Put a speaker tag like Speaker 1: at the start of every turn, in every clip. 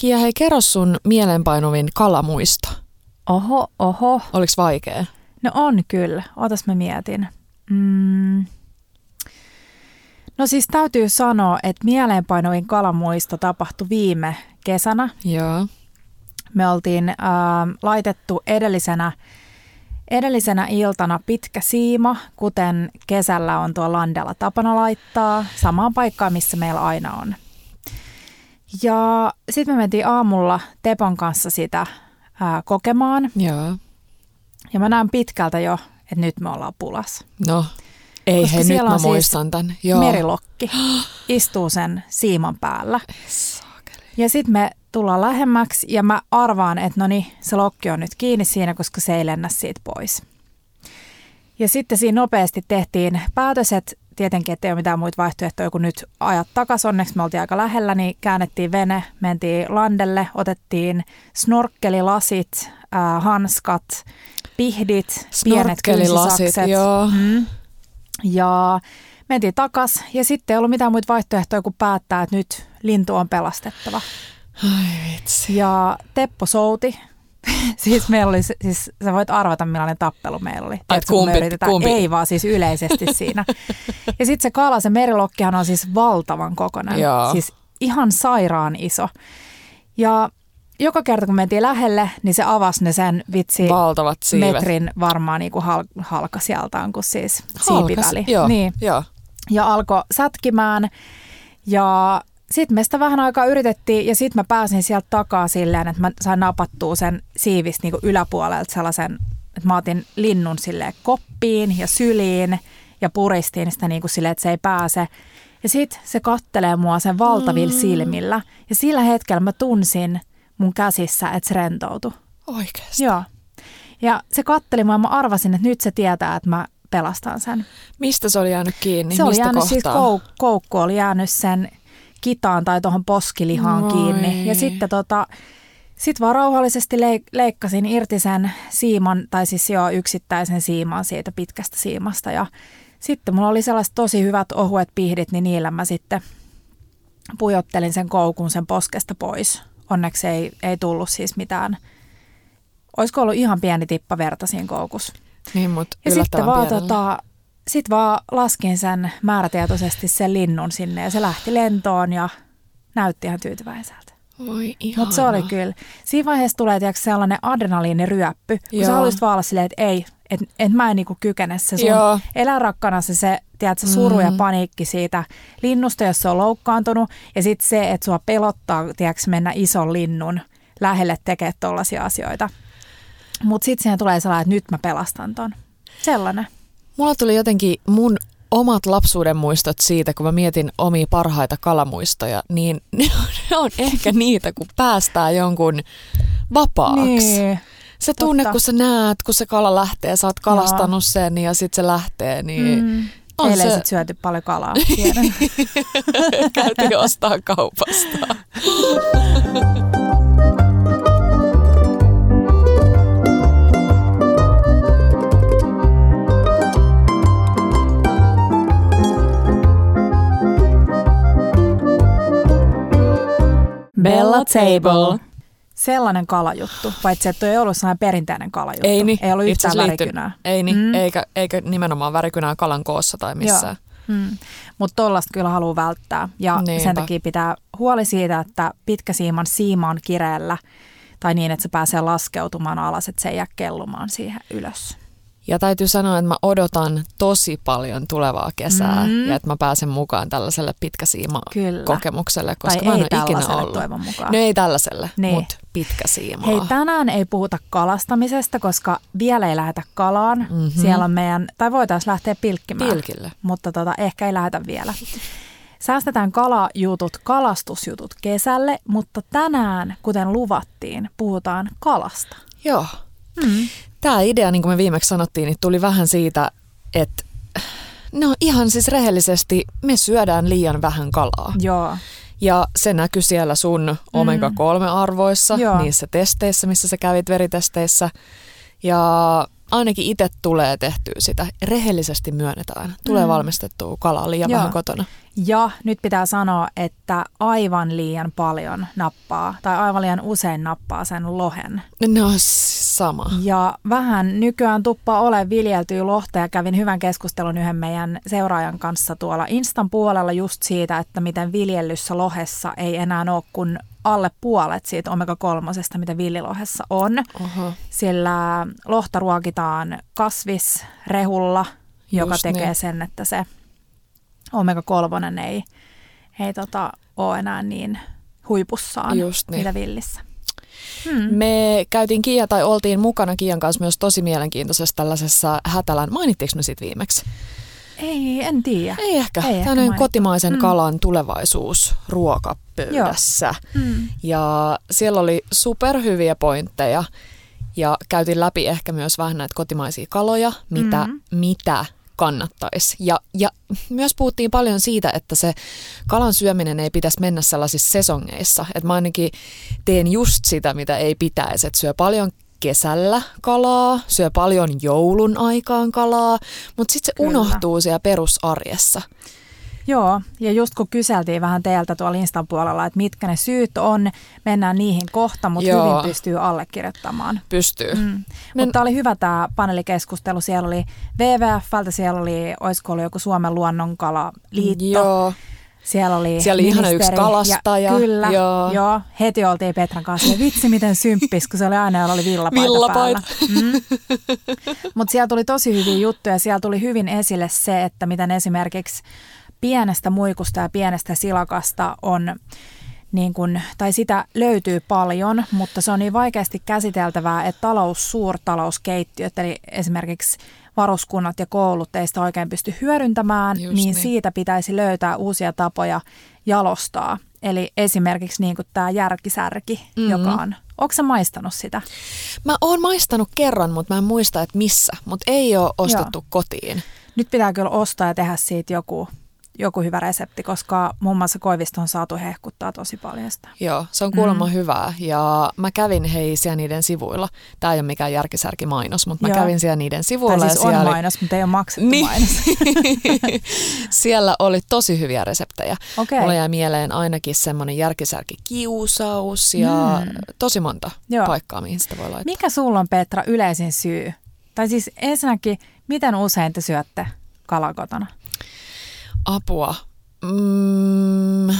Speaker 1: Kia, hei kerro sun mielenpainuvin kalamuisto.
Speaker 2: Oho, oho.
Speaker 1: Oliks vaikea?
Speaker 2: No on kyllä. Otas mä mietin. Mm. No siis täytyy sanoa, että mieleenpainuvin kalamuisto tapahtui viime kesänä.
Speaker 1: Joo.
Speaker 2: Me oltiin äh, laitettu edellisenä, edellisenä iltana pitkä siima, kuten kesällä on tuo landella tapana laittaa, samaan paikkaan, missä meillä aina on. Ja sitten me mentiin aamulla Tepon kanssa sitä äh, kokemaan.
Speaker 1: Joo.
Speaker 2: Ja mä näen pitkältä jo, että nyt me ollaan pulassa.
Speaker 1: No, ei
Speaker 2: Koska
Speaker 1: hei, nyt mä
Speaker 2: siis
Speaker 1: muistan tän. Joo.
Speaker 2: Merilokki istuu sen siiman päällä.
Speaker 1: Saakeli.
Speaker 2: Ja sitten me tullaan lähemmäksi ja mä arvaan, että no niin, se lokki on nyt kiinni siinä, koska se ei lennä siitä pois. Ja sitten siinä nopeasti tehtiin päätös, että tietenkin, että ei ole mitään muita vaihtoehtoja kuin nyt ajat takaisin. Onneksi me oltiin aika lähellä, niin käännettiin vene, mentiin landelle, otettiin snorkkelilasit, äh, hanskat, pihdit, pienet kynsisakset.
Speaker 1: joo.
Speaker 2: Mm. Ja mentiin takas ja sitten ei ollut mitään muita vaihtoehtoja kuin päättää, että nyt lintu on pelastettava.
Speaker 1: Ai vitsi.
Speaker 2: Ja Teppo souti. siis meillä oli, siis sä voit arvata millainen tappelu meillä oli. Tiedätkö, kun me
Speaker 1: kumpi-
Speaker 2: yritetään-
Speaker 1: kumpi?
Speaker 2: Ei vaan siis yleisesti siinä. Ja sitten se kala, se merilokkihan on siis valtavan kokoinen.
Speaker 1: Joo.
Speaker 2: Siis ihan sairaan iso. Ja joka kerta kun mentiin lähelle, niin se avasi ne sen vitsi
Speaker 1: Valtavat siivet.
Speaker 2: metrin varmaan niin kuin hal, halka sieltään kuin siis
Speaker 1: Halkas.
Speaker 2: siipiväli.
Speaker 1: Joo,
Speaker 2: Niin
Speaker 1: joo.
Speaker 2: ja alkoi sätkimään. Ja sitten me sitä vähän aikaa yritettiin ja sitten mä pääsin sieltä takaa silleen, että mä sain napattua sen siivistä niinku yläpuolelta sellaisen, että mä otin linnun silleen koppiin ja syliin ja puristin sitä niinku silleen, että se ei pääse. Ja sitten se kattelee mua sen valtavilla
Speaker 1: Mm.
Speaker 2: silmillä. Ja sillä hetkellä mä tunsin mun käsissä, että se rentoutui.
Speaker 1: Oikeesti.
Speaker 2: Joo. Ja se katteli mua ja mä arvasin, että nyt se tietää, että mä pelastan sen.
Speaker 1: Mistä se oli jäänyt kiinni?
Speaker 2: Se oli
Speaker 1: Mistä
Speaker 2: jäänyt
Speaker 1: kohtaa?
Speaker 2: siis kou- koukku oli jäänyt sen kitaan tai tuohon poskilihaan
Speaker 1: Moi.
Speaker 2: kiinni. Ja sitten tota, sit vaan rauhallisesti leik- leikkasin irti sen siiman, tai siis jo yksittäisen siiman siitä pitkästä siimasta. Ja sitten mulla oli sellaiset tosi hyvät ohuet pihdit, niin niillä mä sitten pujottelin sen koukun sen poskesta pois. Onneksi ei, ei tullut siis mitään. Olisiko ollut ihan pieni tippa verta siinä koukussa.
Speaker 1: Niin, mutta
Speaker 2: Ja sitten vaan,
Speaker 1: pienellä.
Speaker 2: tota, sit vaan laskin sen määrätietoisesti sen linnun sinne ja se lähti lentoon ja näytti ihan tyytyväiseltä.
Speaker 1: Ihana.
Speaker 2: Mutta se oli kyllä. Siinä vaiheessa tulee tiiäks, sellainen adrenaliiniryöppy, kun
Speaker 1: Joo.
Speaker 2: sä haluaisit vaan olla silleen, että ei, että et mä en niinku kykene se sun
Speaker 1: Joo.
Speaker 2: eläinrakkana se, se tiedätkö, suru ja
Speaker 1: Mm.
Speaker 2: paniikki siitä linnusta, jos se on loukkaantunut. Ja sitten se, että sua pelottaa tiedätkö, mennä ison linnun lähelle tekemään tollaisia asioita. Mutta sitten siihen tulee sellainen, että nyt mä pelastan ton. Sellainen.
Speaker 1: Mulla tuli jotenkin mun omat lapsuuden muistot siitä, kun mä mietin omia parhaita kalamuistoja, niin ne on, ne on ehkä niitä, kun päästää jonkun vapaaksi.
Speaker 2: Niin.
Speaker 1: Se tunne,
Speaker 2: totta.
Speaker 1: kun sä näet, kun se kala lähtee, sä oot kalastanut sen ja sitten se lähtee, niin mm. On
Speaker 2: Teille ei
Speaker 1: se,
Speaker 2: sit syöty paljon kalaa, tiedän.
Speaker 1: käytiin ostaa kaupasta.
Speaker 2: Bella Table. Sellainen kalajuttu, paitsi että ei ollut sellainen perinteinen kalajuttu.
Speaker 1: Ei niin,
Speaker 2: Ei ollut
Speaker 1: itse
Speaker 2: yhtään
Speaker 1: liittyy-
Speaker 2: värikynää.
Speaker 1: Ei niin,
Speaker 2: Mm.
Speaker 1: mm. eikä, eikä nimenomaan värikynää kalan koossa tai missään.
Speaker 2: Mm. Mutta tollasta kyllä haluaa välttää. Ja
Speaker 1: Niinpä.
Speaker 2: sen takia pitää huoli siitä, että pitkä siiman siima on kireellä tai niin, että se pääsee laskeutumaan alas, että se ei jää kellumaan siihen ylös.
Speaker 1: Ja täytyy sanoa, että mä odotan tosi paljon tulevaa kesää
Speaker 2: Mm.
Speaker 1: mm. ja että mä pääsen mukaan tällaiselle pitkäsiima
Speaker 2: Kyllä.
Speaker 1: kokemukselle, koska
Speaker 2: tai
Speaker 1: mä en ole ikinä ollut.
Speaker 2: toivon mukaan.
Speaker 1: No ei tällaiselle,
Speaker 2: Niin.
Speaker 1: mutta pitkä siimaa.
Speaker 2: Hei, tänään ei puhuta kalastamisesta, koska vielä ei lähdetä kalaan.
Speaker 1: Mhm.
Speaker 2: Mm-hmm. Siellä on meidän, tai voitaisiin lähteä pilkkimään.
Speaker 1: Pilkille.
Speaker 2: Mutta tota, ehkä ei lähdetä vielä. Säästetään kalajutut, kalastusjutut kesälle, mutta tänään, kuten luvattiin, puhutaan kalasta.
Speaker 1: Joo.
Speaker 2: Mm.
Speaker 1: Tämä idea, niin kuin me viimeksi sanottiin, niin tuli vähän siitä, että no ihan siis rehellisesti me syödään liian vähän kalaa.
Speaker 2: Joo,
Speaker 1: Ja se näkyy siellä sun omega-3-arvoissa,
Speaker 2: Mm. Joo.
Speaker 1: niissä testeissä, missä sä kävit veritesteissä. Ja ainakin itse tulee tehtyä sitä. Rehellisesti myönnetään. Tulee
Speaker 2: Mm.
Speaker 1: valmistettua kalaa liian
Speaker 2: Joo.
Speaker 1: vähän kotona.
Speaker 2: Ja nyt pitää sanoa, että aivan liian paljon nappaa tai aivan liian usein nappaa sen lohen.
Speaker 1: No sama.
Speaker 2: Ja vähän nykyään tuppa ole viljeltyä lohta ja kävin hyvän keskustelun yhden meidän seuraajan kanssa tuolla Instan puolella just siitä, että miten viljellyssä lohessa ei enää ole kuin alle puolet siitä omega-3, mitä villilohessa on.
Speaker 1: Oho.
Speaker 2: Sillä lohta ruokitaan kasvisrehulla, joka
Speaker 1: Just
Speaker 2: tekee
Speaker 1: niin.
Speaker 2: sen, että se omega-3 ei, ei tota, ole enää niin huipussaan,
Speaker 1: Just niin.
Speaker 2: mitä villissä. Hmm.
Speaker 1: Me käytiin Kiia tai oltiin mukana Kiian kanssa myös tosi mielenkiintoisessa tällaisessa hätälän. Mainittiinko me siitä viimeksi?
Speaker 2: Ei, en tiedä.
Speaker 1: Ei ehkä.
Speaker 2: Ei ehkä
Speaker 1: Tällainen
Speaker 2: mainittu.
Speaker 1: kotimaisen
Speaker 2: Mm.
Speaker 1: kalan tulevaisuus ruokapöydässä.
Speaker 2: Hmm.
Speaker 1: Ja siellä oli superhyviä pointteja ja käytiin läpi ehkä myös vähän näitä kotimaisia kaloja, mitä,
Speaker 2: Mhm.
Speaker 1: mitä kannattaisi. Ja, ja myös puhuttiin paljon siitä, että se kalan syöminen ei pitäisi mennä sellaisissa sesongeissa. Että mä ainakin teen just sitä, mitä ei pitäisi. Että syö paljon kesällä kalaa, syö paljon joulun aikaan kalaa, mutta sitten se
Speaker 2: Kyllä.
Speaker 1: unohtuu siellä perusarjessa.
Speaker 2: Joo, ja just kun kyseltiin vähän teiltä tuolla Instan puolella, että mitkä ne syyt on, mennään niihin kohta, mutta
Speaker 1: Joo.
Speaker 2: hyvin pystyy allekirjoittamaan.
Speaker 1: Pystyy.
Speaker 2: Mm.
Speaker 1: Men-
Speaker 2: Mutta oli hyvä tämä paneelikeskustelu. Siellä oli WWFltä, siellä oli, olisiko ollut joku Suomen luonnonkalaliitto.
Speaker 1: Joo.
Speaker 2: Siellä oli
Speaker 1: Siellä oli ihana yksi kalastaja.
Speaker 2: Ja, kyllä,
Speaker 1: Joo.
Speaker 2: joo. Heti oltiin Petran kanssa. Ja vitsi, miten symppis, kun se oli aina, jolla oli villapaita,
Speaker 1: Villapaita.
Speaker 2: Mm. Mutta siellä tuli tosi hyviä juttuja. Siellä tuli hyvin esille se, että miten esimerkiksi pienestä muikusta ja pienestä silakasta on niin kun, tai sitä löytyy paljon, mutta se on niin vaikeasti käsiteltävää, että talous, suurtalouskeittiöt, eli esimerkiksi varuskunnat ja koulut ei sitä oikein pysty hyödyntämään,
Speaker 1: Just
Speaker 2: niin,
Speaker 1: niin.
Speaker 2: siitä pitäisi löytää uusia tapoja jalostaa. Eli esimerkiksi niin kuin tämä järkisärki,
Speaker 1: Mhm.
Speaker 2: mm-hmm. joka on, onko sä maistanut sitä?
Speaker 1: Mä oon maistanut kerran, mutta mä en muista, että missä. Mutta ei ole ostettu kotiin.
Speaker 2: Nyt pitää kyllä ostaa ja tehdä siitä joku, joku hyvä resepti, koska muun muassa Koivisto on saatu hehkuttaa tosi paljon sitä.
Speaker 1: Joo, se on kuulemma
Speaker 2: Mm.
Speaker 1: hyvää. Ja mä kävin hei siellä niiden sivuilla. Tämä ei ole mikään järkisärki mainos, mutta mä
Speaker 2: Joo.
Speaker 1: kävin siellä niiden sivuilla.
Speaker 2: Tai siis
Speaker 1: ja
Speaker 2: on
Speaker 1: siellä
Speaker 2: mainos, mutta ei ole maksettu
Speaker 1: Niin.
Speaker 2: mainos.
Speaker 1: siellä oli tosi hyviä reseptejä.
Speaker 2: Okei.
Speaker 1: Mulla jäi mieleen ainakin semmoinen järkisärki kiusaus ja
Speaker 2: Mm.
Speaker 1: tosi monta
Speaker 2: Joo.
Speaker 1: paikkaa, mihin sitä voi laittaa.
Speaker 2: Mikä sulla on Petra yleisin syy? Tai siis ensinnäkin, miten usein te syötte kalaa kotona?
Speaker 1: Apua. Mm,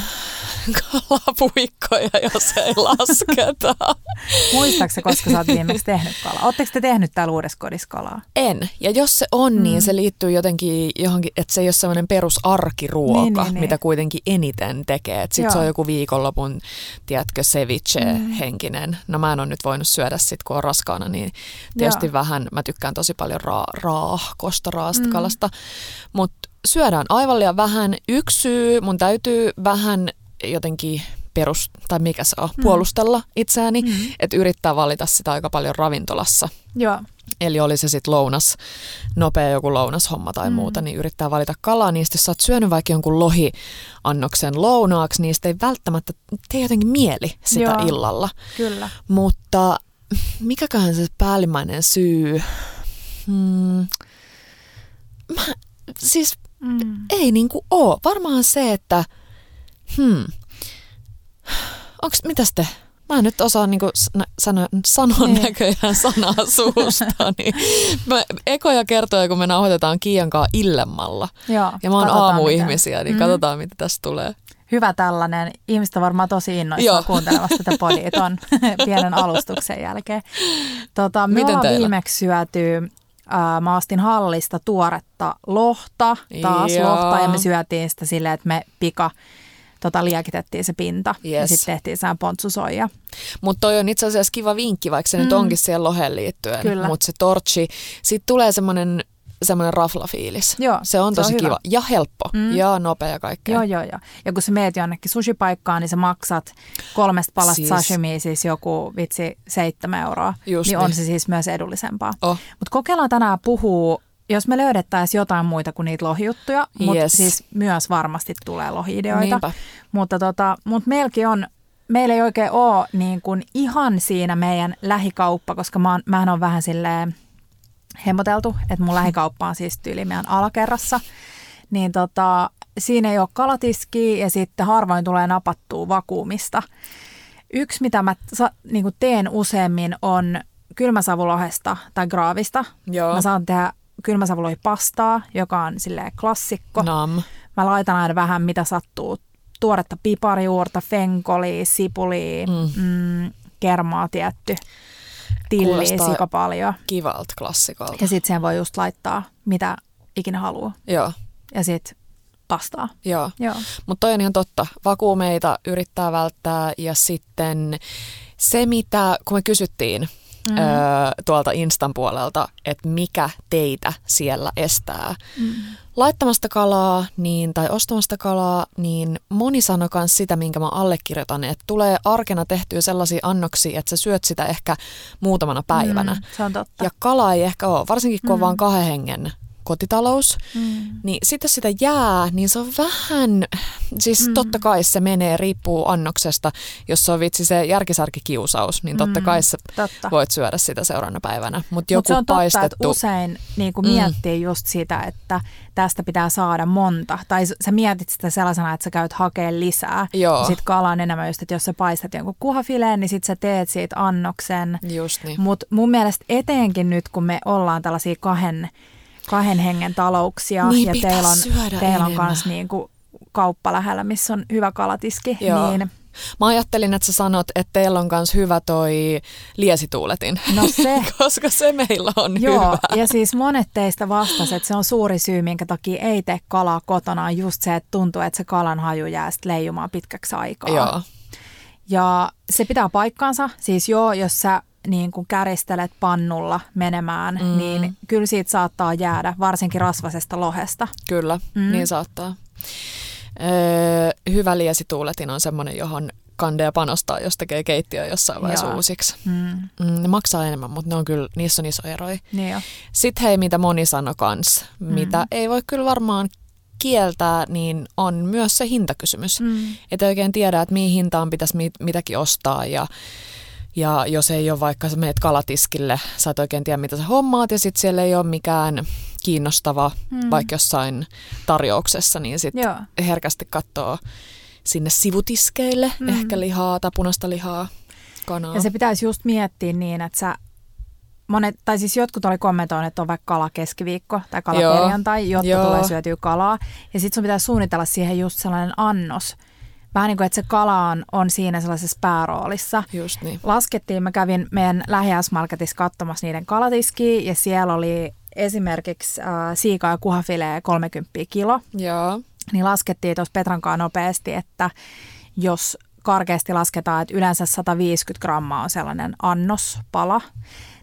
Speaker 1: kalapuikkoja, jos ei lasketa.
Speaker 2: Muistaaksä, koska sä oot viimeksi tehnyt kalaa? Oletteko te tehnyt täällä uudessa kodissa kalaa?
Speaker 1: En. Ja jos se on, mm.
Speaker 2: Mm.
Speaker 1: niin se liittyy jotenkin johonkin, että se ei ole semmoinen perusarkiruoka,
Speaker 2: Niin, niin, niin.
Speaker 1: mitä kuitenkin eniten tekee. Sitten se on joku viikonlopun, tiedätkö, ceviche-henkinen. No mä en ole nyt voinut syödä sit, kun on raskaana, niin tietysti
Speaker 2: Joo.
Speaker 1: vähän, mä tykkään tosi paljon ra- raahkosta, raasta
Speaker 2: Mm.
Speaker 1: kalasta. Mutta syödään aivan liian vähän. Yksi syy, mun täytyy vähän jotenkin perus, tai mikä se on,
Speaker 2: Mm.
Speaker 1: puolustella itseäni,
Speaker 2: Mm.
Speaker 1: että yrittää valita sitä aika paljon ravintolassa.
Speaker 2: Joo.
Speaker 1: Eli oli se sitten lounas, nopea joku lounashomma tai
Speaker 2: Mm.
Speaker 1: muuta, niin yrittää valita kalaa. Niistä jos sä oot syönyt vaikka jonkun lohiannoksen lounaaksi, niin sitä ei välttämättä tee jotenkin mieli sitä.
Speaker 2: Joo.
Speaker 1: illalla.
Speaker 2: Kyllä.
Speaker 1: Mutta mikäköhän se päällimmäinen syy? Hmm. Mä, siis
Speaker 2: Mm.
Speaker 1: ei niinku oo. Varmaan se, että hmm, onks, mitäs te? Mä en nyt osaa niinku sano, sano, sanoa
Speaker 2: Niin.
Speaker 1: niin. näköjään sanaa suusta. Niin mä, ekoja kertoja, kun me nauhoitetaan Kiian kanssa illemmalla.
Speaker 2: Joo,
Speaker 1: Ja mä oon aamuihmisiä, niin
Speaker 2: Mm.
Speaker 1: katsotaan mitä tästä tulee.
Speaker 2: Hyvä tällainen. Ihmiset on varmaan tosi innoissaan kuuntelemassa tätä podia pienen alustuksen jälkeen. Tota, me
Speaker 1: Miten
Speaker 2: ollaan
Speaker 1: teillä?
Speaker 2: viimeksi syöty, äh, mä ostin hallista tuoretta lohta, taas
Speaker 1: Joo.
Speaker 2: lohta, ja me syötiin sitä silleen, että me pika tota, liekitettiin se pinta ja
Speaker 1: Yes.
Speaker 2: sitten tehtiin sään pontsusoija.
Speaker 1: Mutta toi on itse asiassa kiva vinkki, vaikka se mm. nyt onkin siihen loheen liittyen. Mutta se torchi, siitä tulee semmoinen semmoinen raflafiilis.
Speaker 2: Joo,
Speaker 1: se on
Speaker 2: se on
Speaker 1: tosi
Speaker 2: hyvä.
Speaker 1: kiva. Ja helppo.
Speaker 2: Mm.
Speaker 1: Ja nopea ja kaikkea.
Speaker 2: Joo, joo, joo. Ja kun sä meet jonnekin sushipaikkaan, niin sä maksat kolmesta palasta siis. Sashimia, siis joku vitsi seitsemän euroa.
Speaker 1: Just
Speaker 2: niin on
Speaker 1: niin.
Speaker 2: se siis myös edullisempaa.
Speaker 1: Oh.
Speaker 2: Mutta kokeillaan tänään puhua, jos me löydettäisiin jotain muita kuin niitä lohijuttuja, mutta
Speaker 1: Yes.
Speaker 2: siis myös varmasti tulee lohiideoita.
Speaker 1: Niinpä.
Speaker 2: Mutta tota, mut meilläkin on, meillä ei oikein ole niin kuin ihan siinä meidän lähikauppa, koska mä oon, mähän on vähän silleen hemmoteltu, että mun lähikauppa on siis tyyli meidän alakerrassa. Niin tota, siinä ei ole kalatiskiä ja sitten harvoin tulee napattua vakuumista. Yksi, mitä mä sa, niin teen useammin, on kylmäsavulohesta tai graavista.
Speaker 1: Joo.
Speaker 2: Mä saan tehdä kylmäsavulohi pastaa, joka on silleen klassikko.
Speaker 1: Nam.
Speaker 2: Mä laitan aina vähän mitä sattuu. Tuoretta piparijuurta, fenkolia, sipulia, mm. Mm, kermaa tietty, tilliä
Speaker 1: Kuulostaa-
Speaker 2: sika paljon.
Speaker 1: Kivalta klassikolta.
Speaker 2: Ja sitten siihen voi just laittaa mitä ikinä haluaa.
Speaker 1: Joo,
Speaker 2: Ja sitten pastaa.
Speaker 1: joo.
Speaker 2: Joo.
Speaker 1: Mutta toi on ihan totta. Vakuumeita yrittää välttää ja sitten se, mitä, kun me kysyttiin mm. öö, tuolta Instan puolelta, että mikä teitä siellä estää mm. laittamasta kalaa niin, tai ostamasta kalaa, niin moni sanoi myös sitä, minkä mä allekirjoitan, että tulee arkena tehtyä sellaisia annoksia, että sä syöt sitä ehkä muutamana päivänä.
Speaker 2: Mm, se on totta.
Speaker 1: Ja kala ei ehkä ole, varsinkin kun on vaan kahden hengen kotitalous,
Speaker 2: Mm.
Speaker 1: niin sitten jos sitä jää, niin se on vähän, siis mm. totta kai se menee, riippuu annoksesta. Jos se on vitsi se järkisarkikiusaus, niin totta
Speaker 2: Mm,
Speaker 1: kai sä
Speaker 2: totta.
Speaker 1: voit syödä sitä seuraavana päivänä. Mutta joku
Speaker 2: se on totta, että
Speaker 1: paistettu,
Speaker 2: usein niin kuin
Speaker 1: Mm.
Speaker 2: miettii just sitä, että tästä pitää saada monta. Tai sä mietit sitä sellaisena, että sä käyt hakemaan lisää.
Speaker 1: Joo.
Speaker 2: Sitten kala on enemmän just, että jos sä paistat jonkun kuhafileen, niin sit sä teet siitä annoksen.
Speaker 1: just niin.
Speaker 2: Mutta mun mielestä eteenkin nyt, kun me ollaan tällaisia kahden, kahden hengen talouksia
Speaker 1: Niin
Speaker 2: ja teillä on, teillä on kans niinku kauppa lähellä, missä on hyvä kalatiski,
Speaker 1: Joo.
Speaker 2: niin
Speaker 1: Mä ajattelin, että sä sanot, että teillä on myös hyvä toi liesituuletin,
Speaker 2: no se,
Speaker 1: koska se meillä on
Speaker 2: Joo,
Speaker 1: hyvä.
Speaker 2: ja siis monet teistä vastasi, että se on suuri syy, minkä takia ei tee kalaa kotona, on just se, että tuntuu, että se kalan haju jää sit leijumaan pitkäksi aikaa.
Speaker 1: Joo,
Speaker 2: Ja se pitää paikkaansa, siis joo, jos sä niin kun käristelet pannulla menemään, mm. niin kyllä siitä saattaa jäädä, varsinkin rasvasesta lohesta.
Speaker 1: kyllä,
Speaker 2: Mm.
Speaker 1: niin saattaa. Öö, hyvä liesituuletin on semmoinen, johon kandea panostaa, jos tekee keittiö jossain vaiheessa
Speaker 2: Joo.
Speaker 1: uusiksi.
Speaker 2: Mm.
Speaker 1: Mm, ne maksaa enemmän, mutta ne on kyllä, niissä on iso eroja.
Speaker 2: Niin jo.
Speaker 1: Sitten hei, mitä moni sanoi kans, mm. mitä ei voi kyllä varmaan kieltää, niin on myös se hintakysymys. Mm. Että oikein tiedä, että mihin hintaan pitäisi mit, mitäkin ostaa ja, ja jos ei ole vaikka sä meet kalatiskille, sä et oikein tiedä mitä sä hommaat ja sitten siellä ei ole mikään kiinnostava mm. vaikka jossain tarjouksessa, niin sitten herkästi katsoo sinne sivutiskeille mm. ehkä lihaa tai punaista lihaa, kanaa.
Speaker 2: Ja se pitäisi just miettiä niin, että sä monet, tai siis jotkut oli kommentoineet, että on vaikka kala keskiviikko tai kala
Speaker 1: Joo.
Speaker 2: perjantai, jotta
Speaker 1: Joo.
Speaker 2: tulee syötyä kalaa. Ja sitten sun pitää suunnitella siihen just sellainen annos. Vähän niin kuin, että se kala on, on siinä sellaisessa pääroolissa.
Speaker 1: Just niin.
Speaker 2: Laskettiin, mä kävin meidän lähiäismarketissa katsomassa niiden kalatiskiä ja siellä oli esimerkiksi äh, siika- ja kuhafilee 30 kilo
Speaker 1: Joo.
Speaker 2: niin laskettiin tuossa Petrankaan nopeasti, että jos karkeasti lasketaan, että yleensä 150 grammaa on sellainen annospala,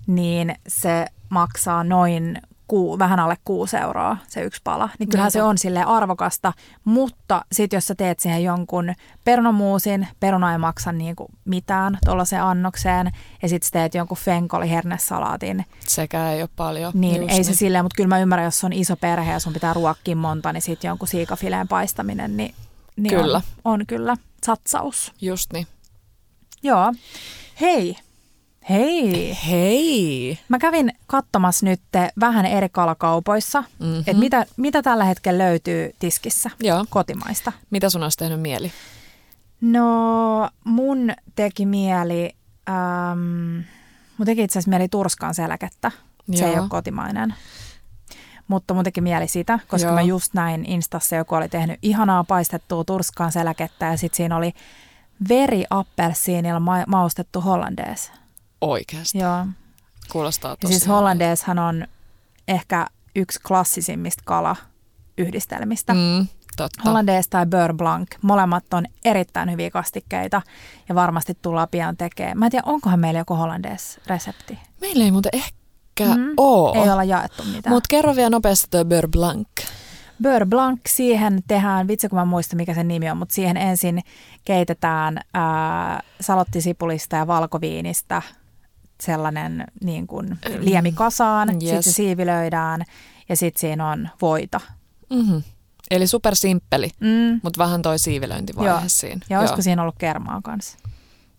Speaker 2: niin se maksaa noin kuu, vähän alle 6 euroa se yksi pala. Niin kyllähän se on sille arvokasta, mutta sitten jos sä teet siihen jonkun perunamuusin, peruna ei maksa niinku mitään tuollaiseen annokseen, ja sitten teet jonkun fenkolihernesalaatin,
Speaker 1: Sekä ei ole paljon.
Speaker 2: niin
Speaker 1: Just
Speaker 2: ei se silleen, mutta kyllä mä ymmärrän, jos on iso perhe ja sun pitää ruokkia monta, niin sitten jonkun siikafileen paistaminen, niin, niin
Speaker 1: Kyllä.
Speaker 2: On, on kyllä satsaus.
Speaker 1: Just niin.
Speaker 2: Joo. Hei, hei.
Speaker 1: Hei!
Speaker 2: Mä kävin katsomassa nyt vähän eri kalakaupoissa,
Speaker 1: Mhm.
Speaker 2: että mitä, mitä tällä hetkellä löytyy tiskissä
Speaker 1: Joo.
Speaker 2: kotimaista.
Speaker 1: Mitä sun olisi tehnyt mieli?
Speaker 2: No mun teki mieli, ähm, mun teki itse asiassa mieli turskan selkettä. Se ei
Speaker 1: Joo.
Speaker 2: ole kotimainen. Mutta mun teki mieli sitä, koska
Speaker 1: Joo.
Speaker 2: mä just näin Instassa, joku oli tehnyt ihanaa paistettua turskaan selkettä ja sitten siinä oli veri appelsiinilla ma- maustettu hollandees.
Speaker 1: Oikeasti.
Speaker 2: Joo.
Speaker 1: Kuulostaa
Speaker 2: Ja
Speaker 1: tosi
Speaker 2: siis hollandeeshan on ehkä yksi klassisimmista kalayhdistelmistä.
Speaker 1: Mm, totta.
Speaker 2: Hollandaise tai Beurre Blanc. Molemmat on erittäin hyviä kastikkeita ja varmasti tullaan pian tekemään. Mä en tiedä, onkohan meillä joku Hollandaise-resepti.
Speaker 1: Meillä ei muuten ehkä
Speaker 2: Mm.
Speaker 1: oo.
Speaker 2: Ei olla jaettu mitään.
Speaker 1: Mutta kerro vielä nopeasti tuo Beurre Blanc.
Speaker 2: Beurre Blanc, siihen tehdään, vitsi kun mä muistan mikä sen nimi on, mutta siihen ensin keitetään ää, salottisipulista ja valkoviinistä sellainen niin kuin liemi kasaan,
Speaker 1: Yes.
Speaker 2: sitten se siivilöidään ja sitten siinä on voita.
Speaker 1: Mm-hmm. Eli super simppeli,
Speaker 2: Mm.
Speaker 1: mutta vähän toi siivilöintivaihe
Speaker 2: Joo.
Speaker 1: siinä.
Speaker 2: Ja olisiko siinä ollut kermaa kanssa?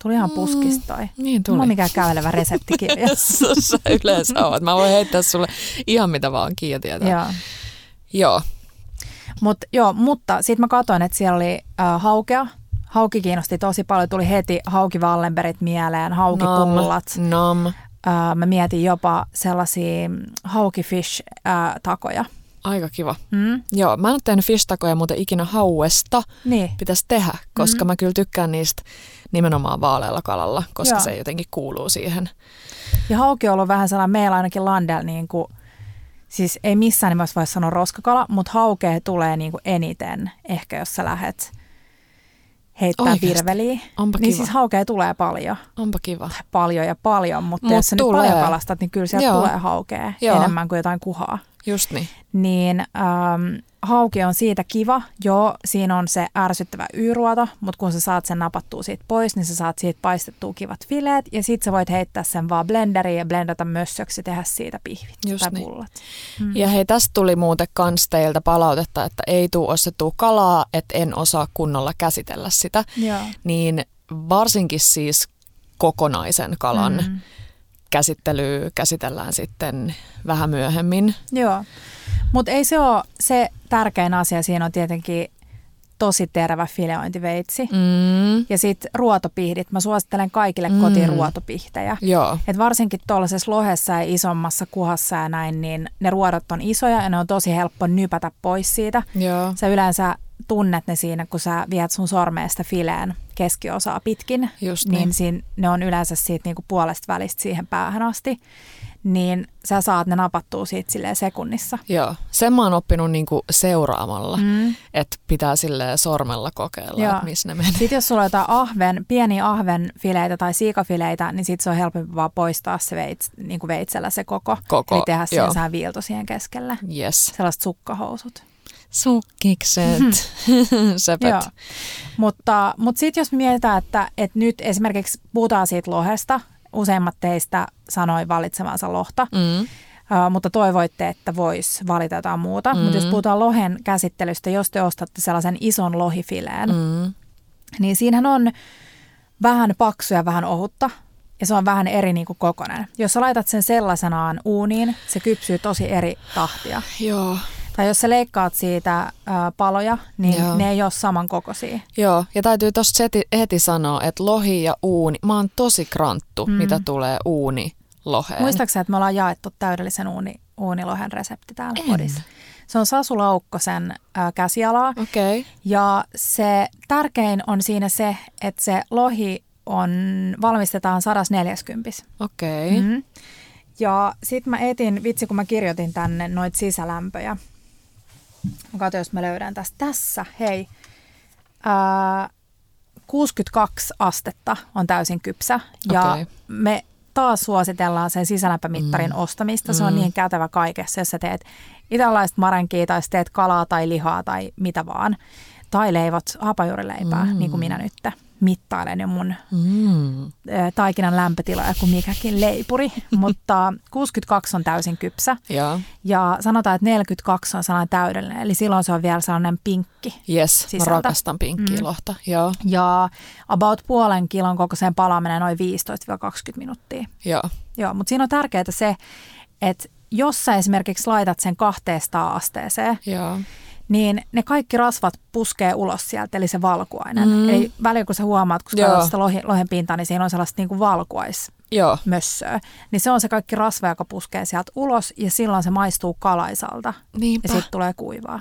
Speaker 2: Tuli ihan puskista toi.
Speaker 1: Niin tuli.
Speaker 2: mikään kävelevä reseptikirja.
Speaker 1: Sä yleensä oot. Mä voin heittää sulle ihan mitä vaan kiinni tietää.
Speaker 2: Joo.
Speaker 1: Joo.
Speaker 2: Mut, joo, mutta sitten mä katsoin, että siellä oli äh, haukea. Hauki kiinnosti tosi paljon. Tuli heti hauki Wallenbergit mieleen, haukipullat.
Speaker 1: Nom. nom.
Speaker 2: Äh, mä mietin jopa sellaisia haukifish-takoja.
Speaker 1: Aika kiva.
Speaker 2: Mm?
Speaker 1: Joo, mä en ole tehnyt fish-takoja muuten ikinä hauesta.
Speaker 2: Niin.
Speaker 1: Pitäisi tehdä, koska mm. mä kyllä tykkään niistä nimenomaan vaalealla kalalla, koska
Speaker 2: Joo.
Speaker 1: se jotenkin kuuluu siihen.
Speaker 2: Ja hauki on ollut vähän sellainen, meillä ainakin Landel, niin kuin, siis ei missään nimessä voi sanoa roskakala, mutta haukea tulee niin kuin eniten, ehkä jos sä lähet heittää
Speaker 1: Oikeesti?
Speaker 2: virveliä.
Speaker 1: Onpa
Speaker 2: Niin
Speaker 1: kiva.
Speaker 2: siis haukea tulee paljon.
Speaker 1: Onpa kiva.
Speaker 2: Paljon ja paljon, mutta
Speaker 1: Mut
Speaker 2: jos sä
Speaker 1: tulee.
Speaker 2: nyt paljon kalastat, niin kyllä sieltä
Speaker 1: Joo.
Speaker 2: tulee haukea
Speaker 1: Joo.
Speaker 2: enemmän kuin jotain kuhaa.
Speaker 1: Just niin.
Speaker 2: Niin ähm, hauki on siitä kiva. Joo, siinä on se ärsyttävä yyruoto, mutta kun sä saat sen napattua siitä pois, niin sä saat siitä paistettua kivat fileet. Ja sit sä voit heittää sen vaan blenderiin ja blendata mössöksi ja tehdä siitä pihvit
Speaker 1: Just
Speaker 2: tai
Speaker 1: niin.
Speaker 2: pullat.
Speaker 1: Ja hei, tästä tuli muuten kans teiltä palautetta, että ei tuu ostettua kalaa, että en osaa kunnolla käsitellä sitä.
Speaker 2: Joo.
Speaker 1: Niin varsinkin siis kokonaisen kalan mm. Käsittelyä käsitellään sitten vähän myöhemmin.
Speaker 2: Joo, mutta ei se ole se tärkein asia. Siinä on tietenkin tosi tervä fileointiveitsi.
Speaker 1: Mm.
Speaker 2: Ja sitten ruotopihdit. Mä suosittelen kaikille
Speaker 1: Mm.
Speaker 2: kotiin ruotopihtejä.
Speaker 1: Joo,
Speaker 2: Et varsinkin tuollaisessa lohessa ja isommassa kuhassa ja näin, niin ne ruodot on isoja ja ne on tosi helppo nypätä pois siitä.
Speaker 1: joo,
Speaker 2: Sä yleensä tunnet ne siinä, kun sä viet sun sormeesta fileen keskiosaa pitkin.
Speaker 1: Just
Speaker 2: niin.
Speaker 1: niin.
Speaker 2: Siinä, ne on yleensä siitä niinku puolesta välistä siihen päähän asti. Niin sä saat ne napattua siitä silleen sekunnissa.
Speaker 1: joo. Sen mä oon oppinut niinku seuraamalla, mm. Että pitää sille sormella kokeilla, että missä ne menee.
Speaker 2: Sitten jos sulla on jotain ahven, pieniä ahvenfileitä tai siikafileitä, niin sitten se on helpompi vaan poistaa se veits, niin kuin veitsellä se koko.
Speaker 1: Koko,
Speaker 2: Eli tehdä sään viilto siihen keskelle.
Speaker 1: Yes.
Speaker 2: Sellaiset sukkahousut.
Speaker 1: Sukkikset. Sepet.
Speaker 2: Joo. Mutta, mutta sitten jos mietitään, että, että nyt esimerkiksi puhutaan siitä lohesta, useimmat teistä sanoi valitsemansa lohta,
Speaker 1: Mm.
Speaker 2: uh, mutta toivoitte, että vois valita jotain muuta. Mm. Mutta jos puhutaan lohen käsittelystä, jos te ostatte sellaisen ison lohifileen, mm. Niin siinähän on vähän paksu ja vähän ohutta. Ja se on vähän eri niin kuin kokonen. Jos sä laitat sen sellaisenaan uuniin, se kypsyy tosi eri tahtia.
Speaker 1: Joo.
Speaker 2: Tai jos sä leikkaat siitä ä, paloja, niin
Speaker 1: Joo.
Speaker 2: ne ei ole samankokoisia.
Speaker 1: Joo, ja täytyy tuosta heti, heti sanoa, että lohi ja uuni, mä oon tosi kranttu, mm. mitä tulee uuni loheen.
Speaker 2: Muistaakseni, että me ollaan jaettu täydellisen uuni, uunilohen resepti täällä
Speaker 1: En.
Speaker 2: kodissa? Se on Sasu Laukkosen ä, käsialaa.
Speaker 1: Okei, okay.
Speaker 2: Ja se tärkein on siinä se, että se lohi on, valmistetaan 140.
Speaker 1: okei. Okay. Mm.
Speaker 2: Mm. Ja sitten mä etin, vitsi kun mä kirjoitin tänne noita sisälämpöjä. Mä katsoin, jos mä löydän tästä. Tässä, hei. Ää, 62 astetta on täysin kypsä. Ja
Speaker 1: Okei.
Speaker 2: me taas suositellaan sen sisälämpömittarin mm. ostamista. Se on
Speaker 1: Mm.
Speaker 2: niin kätevä kaikessa, jos sä teet italaista marenkia tai teet kalaa tai lihaa tai mitä vaan. Tai leivot hapajuurileipää, mm. niin kuin minä nyt mittailen jo mun
Speaker 1: Mm.
Speaker 2: taikinan lämpötiloja kuin mikäkin leipuri, mutta 62 on täysin kypsä
Speaker 1: Joo,
Speaker 2: ja sanotaan, että 42 on sellainen täydellinen, eli silloin se on vielä sellainen pinkki.
Speaker 1: yes, mä
Speaker 2: Sisältä.
Speaker 1: rakastan pinkkiä
Speaker 2: Mm.
Speaker 1: lohta. Joo,
Speaker 2: Ja about puolen kilon kokoiseen palaaminen noin 15-20 minuuttia.
Speaker 1: joo,
Speaker 2: Joo, mutta siinä on tärkeää se, että jos sä esimerkiksi laitat sen 200 asteeseen,
Speaker 1: joo,
Speaker 2: niin ne kaikki rasvat puskee ulos sieltä, eli se valkuainen.
Speaker 1: Mm.
Speaker 2: Eli välillä kun sä huomaat, kun sä sitä lohi, lohen pintaa, niin siinä on sellaista niin kuin valkuais
Speaker 1: joo,
Speaker 2: mössöä, niin se on se kaikki rasva, joka puskee sieltä ulos ja silloin se maistuu kalaisalta
Speaker 1: niinpä.
Speaker 2: ja sitten tulee kuivaa.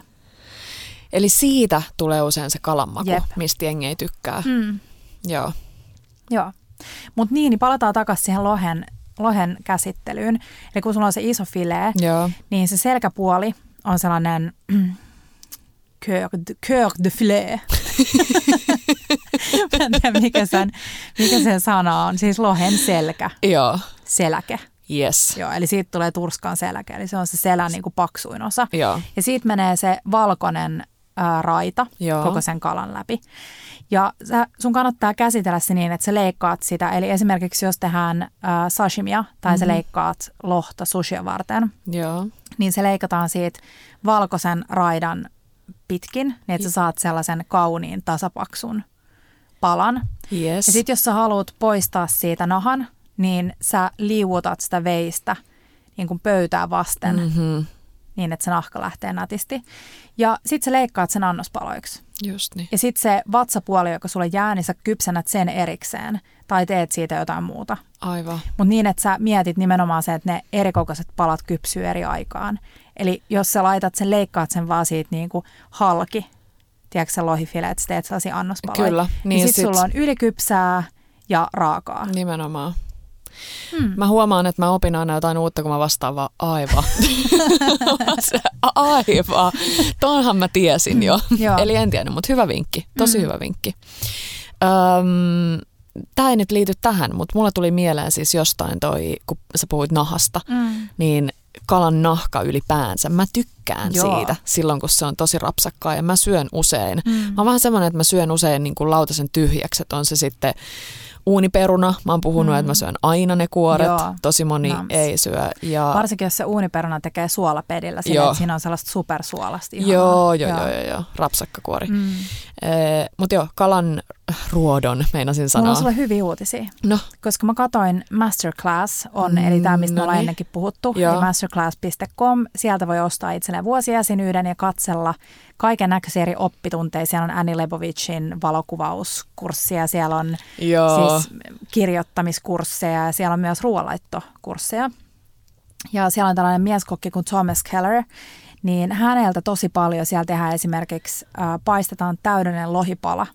Speaker 1: Eli siitä tulee usein se kalanmaku,
Speaker 2: Jep.
Speaker 1: mistä jengi ei tykkää.
Speaker 2: Mm.
Speaker 1: Joo,
Speaker 2: Joo. Mutta niin, niin palataan takaisin siihen lohen, lohen käsittelyyn. Eli kun sulla on se iso filee,
Speaker 1: joo,
Speaker 2: niin se selkäpuoli on sellainen cœur de, cœur de filet. Mä en tiedä, mikä sen, mikä sen sana on. Siis lohen selkä,
Speaker 1: joo,
Speaker 2: seläke.
Speaker 1: yes,
Speaker 2: Joo, eli siitä tulee turskan seläke, eli se on se selän niin kuin paksuin osa.
Speaker 1: joo,
Speaker 2: Ja siitä menee se valkoinen ää, raita
Speaker 1: Joo.
Speaker 2: koko sen kalan läpi. Ja sä, sun kannattaa käsitellä se niin, että sä leikkaat sitä. Eli esimerkiksi jos tehdään ää, sashimia tai mm-hmm. sä leikkaat lohta sushia varten,
Speaker 1: joo,
Speaker 2: niin se leikataan siitä valkoisen raidan pitkin, niin että sä saat sellaisen kauniin tasapaksun palan.
Speaker 1: yes,
Speaker 2: Ja sitten jos sä haluat poistaa siitä nahan, niin sä liuutat sitä veistä niin kuin pöytää vasten
Speaker 1: mm-hmm.
Speaker 2: niin, että se nahka lähtee nätisti. Ja sitten sä leikkaat sen annospaloiksi.
Speaker 1: Just niin.
Speaker 2: Ja sitten se vatsapuoli, joka sulle jää, niin sä kypsänät sen erikseen tai teet siitä jotain muuta.
Speaker 1: Aivan.
Speaker 2: Mutta niin, että sä mietit nimenomaan se, että ne erikokoiset palat kypsyy eri aikaan. Eli jos sä laitat sen, leikkaat sen vaan siitä niin kuin halki, tiedätkö sä lohifile, että sä teet sellaisia annospaloja.
Speaker 1: Kyllä.
Speaker 2: Niin,
Speaker 1: Niin
Speaker 2: sit,
Speaker 1: sit-
Speaker 2: sulla on ylikypsää ja raakaa.
Speaker 1: Nimenomaan.
Speaker 2: Hmm.
Speaker 1: Mä huomaan, että mä opin aina jotain uutta, kun mä vastaan vaan aivan. Se, aivan. Tuonhan mä tiesin jo.
Speaker 2: Joo.
Speaker 1: Eli en tiennyt, mutta hyvä vinkki. Tosi
Speaker 2: Mm.
Speaker 1: hyvä vinkki. Öm, Tämä ei nyt liity tähän, mutta mulla tuli mieleen siis jostain toi, kun sä puhuit nahasta,
Speaker 2: Mm.
Speaker 1: niin kalan nahka ylipäänsä. Mä tykkään
Speaker 2: Joo.
Speaker 1: siitä silloin, kun se on tosi rapsakkaa ja mä syön usein.
Speaker 2: Mm.
Speaker 1: Mä oon vähän semmoinen, että mä syön usein niin kuin lautasen tyhjäksi, että on se sitten uuniperuna. Mä oon puhunut,
Speaker 2: Mm.
Speaker 1: että mä syön aina ne kuoret.
Speaker 2: Joo.
Speaker 1: Tosi moni
Speaker 2: Nams.
Speaker 1: ei syö. Ja
Speaker 2: Varsinkin jos se uuniperuna tekee suolapedillä, sillä
Speaker 1: Joo.
Speaker 2: että siinä on sellaista supersuolasta. ihanaa.
Speaker 1: joo, joo, joo, joo, joo, rapsakkakuori. Mm.
Speaker 2: Mm.
Speaker 1: Mutta joo, kalan ruodon meinasin
Speaker 2: Mulla
Speaker 1: sanoa.
Speaker 2: on sulle hyviä uutisia,
Speaker 1: No,
Speaker 2: koska mä katoin Masterclass on,
Speaker 1: Mm,
Speaker 2: eli tämä, mistä me ollaan
Speaker 1: noniin.
Speaker 2: ennenkin puhuttu,
Speaker 1: Joo.
Speaker 2: eli masterclass.com. Sieltä voi ostaa itselleen vuosijäsenyyden ja katsella kaiken näköisiä eri oppitunteja. Siellä on Annie Lebovicin valokuvauskurssia, siellä on
Speaker 1: joo.
Speaker 2: siis kirjoittamiskursseja ja siellä on myös ruoanlaittokursseja. Ja siellä on tällainen mieskokki kuin Thomas Keller, niin häneltä tosi paljon siellä tehdään esimerkiksi, äh, paistetaan täydellinen lohipala.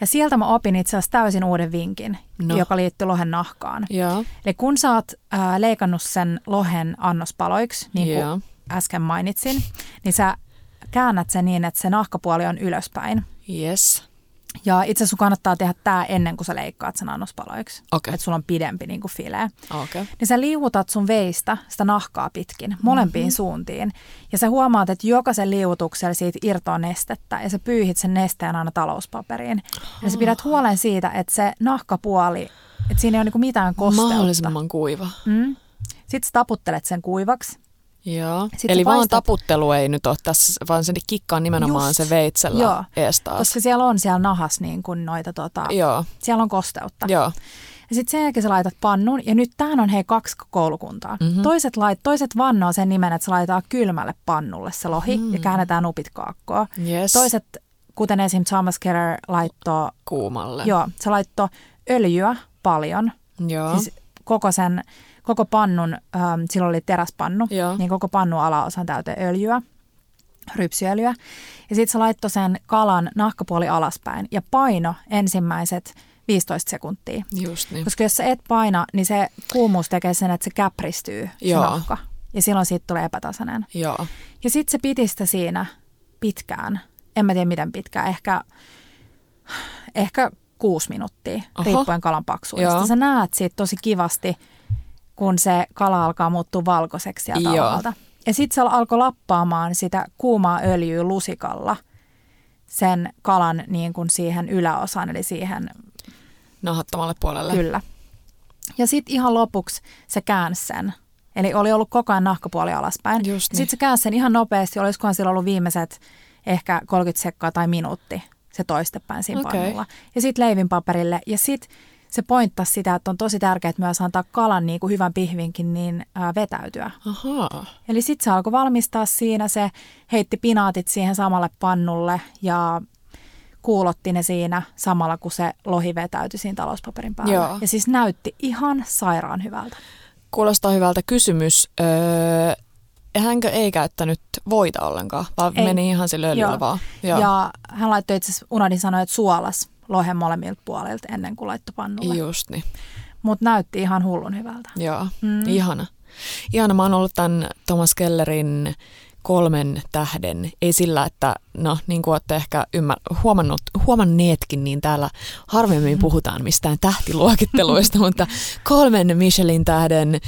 Speaker 2: Ja sieltä mä opin itse asiassa täysin uuden vinkin,
Speaker 1: No.
Speaker 2: joka liittyy lohen nahkaan.
Speaker 1: Joo,
Speaker 2: Eli kun sä oot äh, leikannut sen lohen annospaloiksi, niin kuin äsken mainitsin, niin sä käännät sen niin, että se nahkapuoli on ylöspäin.
Speaker 1: Yes.
Speaker 2: Ja itse asiassa sun kannattaa tehdä tämä ennen kuin sä leikkaat sen annospaloiksi.
Speaker 1: Okei.
Speaker 2: Että sulla on pidempi niin kuin filee.
Speaker 1: Okay.
Speaker 2: Niin sä liuutat sun veistä sitä nahkaa pitkin molempiin mm-hmm. suuntiin. Ja sä huomaat, että jokaisen liuutuksella siitä irtoaa nestettä ja sä pyyhit sen nesteen aina talouspaperiin. Ja sä pidät huolen siitä, että se nahkapuoli, että siinä ei ole niinku mitään kosteutta.
Speaker 1: Mahdollisimman kuiva.
Speaker 2: Mm. Sitten sä taputtelet sen kuivaksi.
Speaker 1: Joo.
Speaker 2: Sit
Speaker 1: Eli vaan
Speaker 2: paistat-
Speaker 1: taputtelu ei nyt ole tässä, vaan se kikkaa nimenomaan
Speaker 2: Just.
Speaker 1: se veitsellä
Speaker 2: Joo.
Speaker 1: ees taas.
Speaker 2: Koska siellä on siellä nahas niin kuin noita, tota,
Speaker 1: Joo,
Speaker 2: siellä on kosteutta.
Speaker 1: joo.
Speaker 2: Ja sitten sen jälkeen sä laitat pannun, ja nyt tähän on hei kaksi koulukuntaa.
Speaker 1: Mhm.
Speaker 2: Mm-hmm. Toiset, lait, toiset vannoo sen nimen, että se laitetaan kylmälle pannulle se lohi, mm. ja käännetään nupit kaakkoon.
Speaker 1: Yes.
Speaker 2: Toiset, kuten esim. Thomas Keller laittoi,
Speaker 1: kuumalle.
Speaker 2: joo, se laittoi öljyä paljon,
Speaker 1: Joo.
Speaker 2: siis koko sen, koko pannun, ähm, silloin oli teräspannu,
Speaker 1: Joo.
Speaker 2: niin koko pannun alaosan täyteen öljyä, rypsyöljyä. Ja sitten se laittoi sen kalan nahkapuoli alaspäin ja paino ensimmäiset 15 sekuntia.
Speaker 1: Just niin.
Speaker 2: Koska jos sä et paina, niin se kuumuus tekee sen, että se käpristyy se
Speaker 1: Joo.
Speaker 2: nahka. Ja silloin siitä tulee epätasainen.
Speaker 1: Joo.
Speaker 2: Ja sitten se piti sitä siinä pitkään. En mä tiedä miten pitkään. Ehkä, ehkä kuusi minuuttia,
Speaker 1: Oho.
Speaker 2: riippuen kalan paksuudesta.
Speaker 1: Joo.
Speaker 2: Sä näet siitä tosi kivasti, kun se kala alkaa muuttua valkoiseksi sieltä
Speaker 1: Joo.
Speaker 2: alhaalta. Ja sitten se alkoi lappaamaan sitä kuumaa öljyä lusikalla sen kalan niin kuin siihen yläosaan, eli siihen
Speaker 1: Nahattomalle puolelle.
Speaker 2: Kyllä. Ja sitten ihan lopuksi se käänsi sen. Eli oli ollut koko ajan nahkapuoli alaspäin.
Speaker 1: Just
Speaker 2: ja
Speaker 1: niin.
Speaker 2: sitten se käänsi sen ihan nopeasti, olisikohan sillä ollut viimeiset ehkä 30 sekkaa tai minuutti se toistepäin siinä pannulla. Ja sitten leivinpaperille. Ja sitten se pointtasi sitä, että on tosi tärkeää myös antaa kalan niin kuin hyvän pihvinkin niin ää, vetäytyä.
Speaker 1: Ahaa.
Speaker 2: Eli sitten se alkoi valmistaa siinä, se heitti pinaatit siihen samalle pannulle ja kuulotti ne siinä samalla, kun se lohi vetäytyi siinä talouspaperin päälle.
Speaker 1: Joo.
Speaker 2: Ja siis näytti ihan sairaan hyvältä.
Speaker 1: Kuulostaa hyvältä kysymys. Öö, hänkö ei käyttänyt voita ollenkaan, vaan
Speaker 2: Ei.
Speaker 1: meni ihan sille öljyllä vaan?
Speaker 2: Joo. Ja hän laittoi itse asiassa, unohdin sanoa, että suolas lohen molemmilta puolilta ennen kuin laittoi pannulle.
Speaker 1: Just niin.
Speaker 2: Mutta näytti ihan hullun hyvältä.
Speaker 1: Joo,
Speaker 2: Mm.
Speaker 1: mm. ihana. Ihana, mä oon ollut tämän Thomas Kellerin kolmen tähden, ei sillä, että no niin kuin olette ehkä ymmär, huomannut, huomanneetkin, niin täällä harvemmin puhutaan mistään tähtiluokitteluista, mutta kolmen Michelin tähden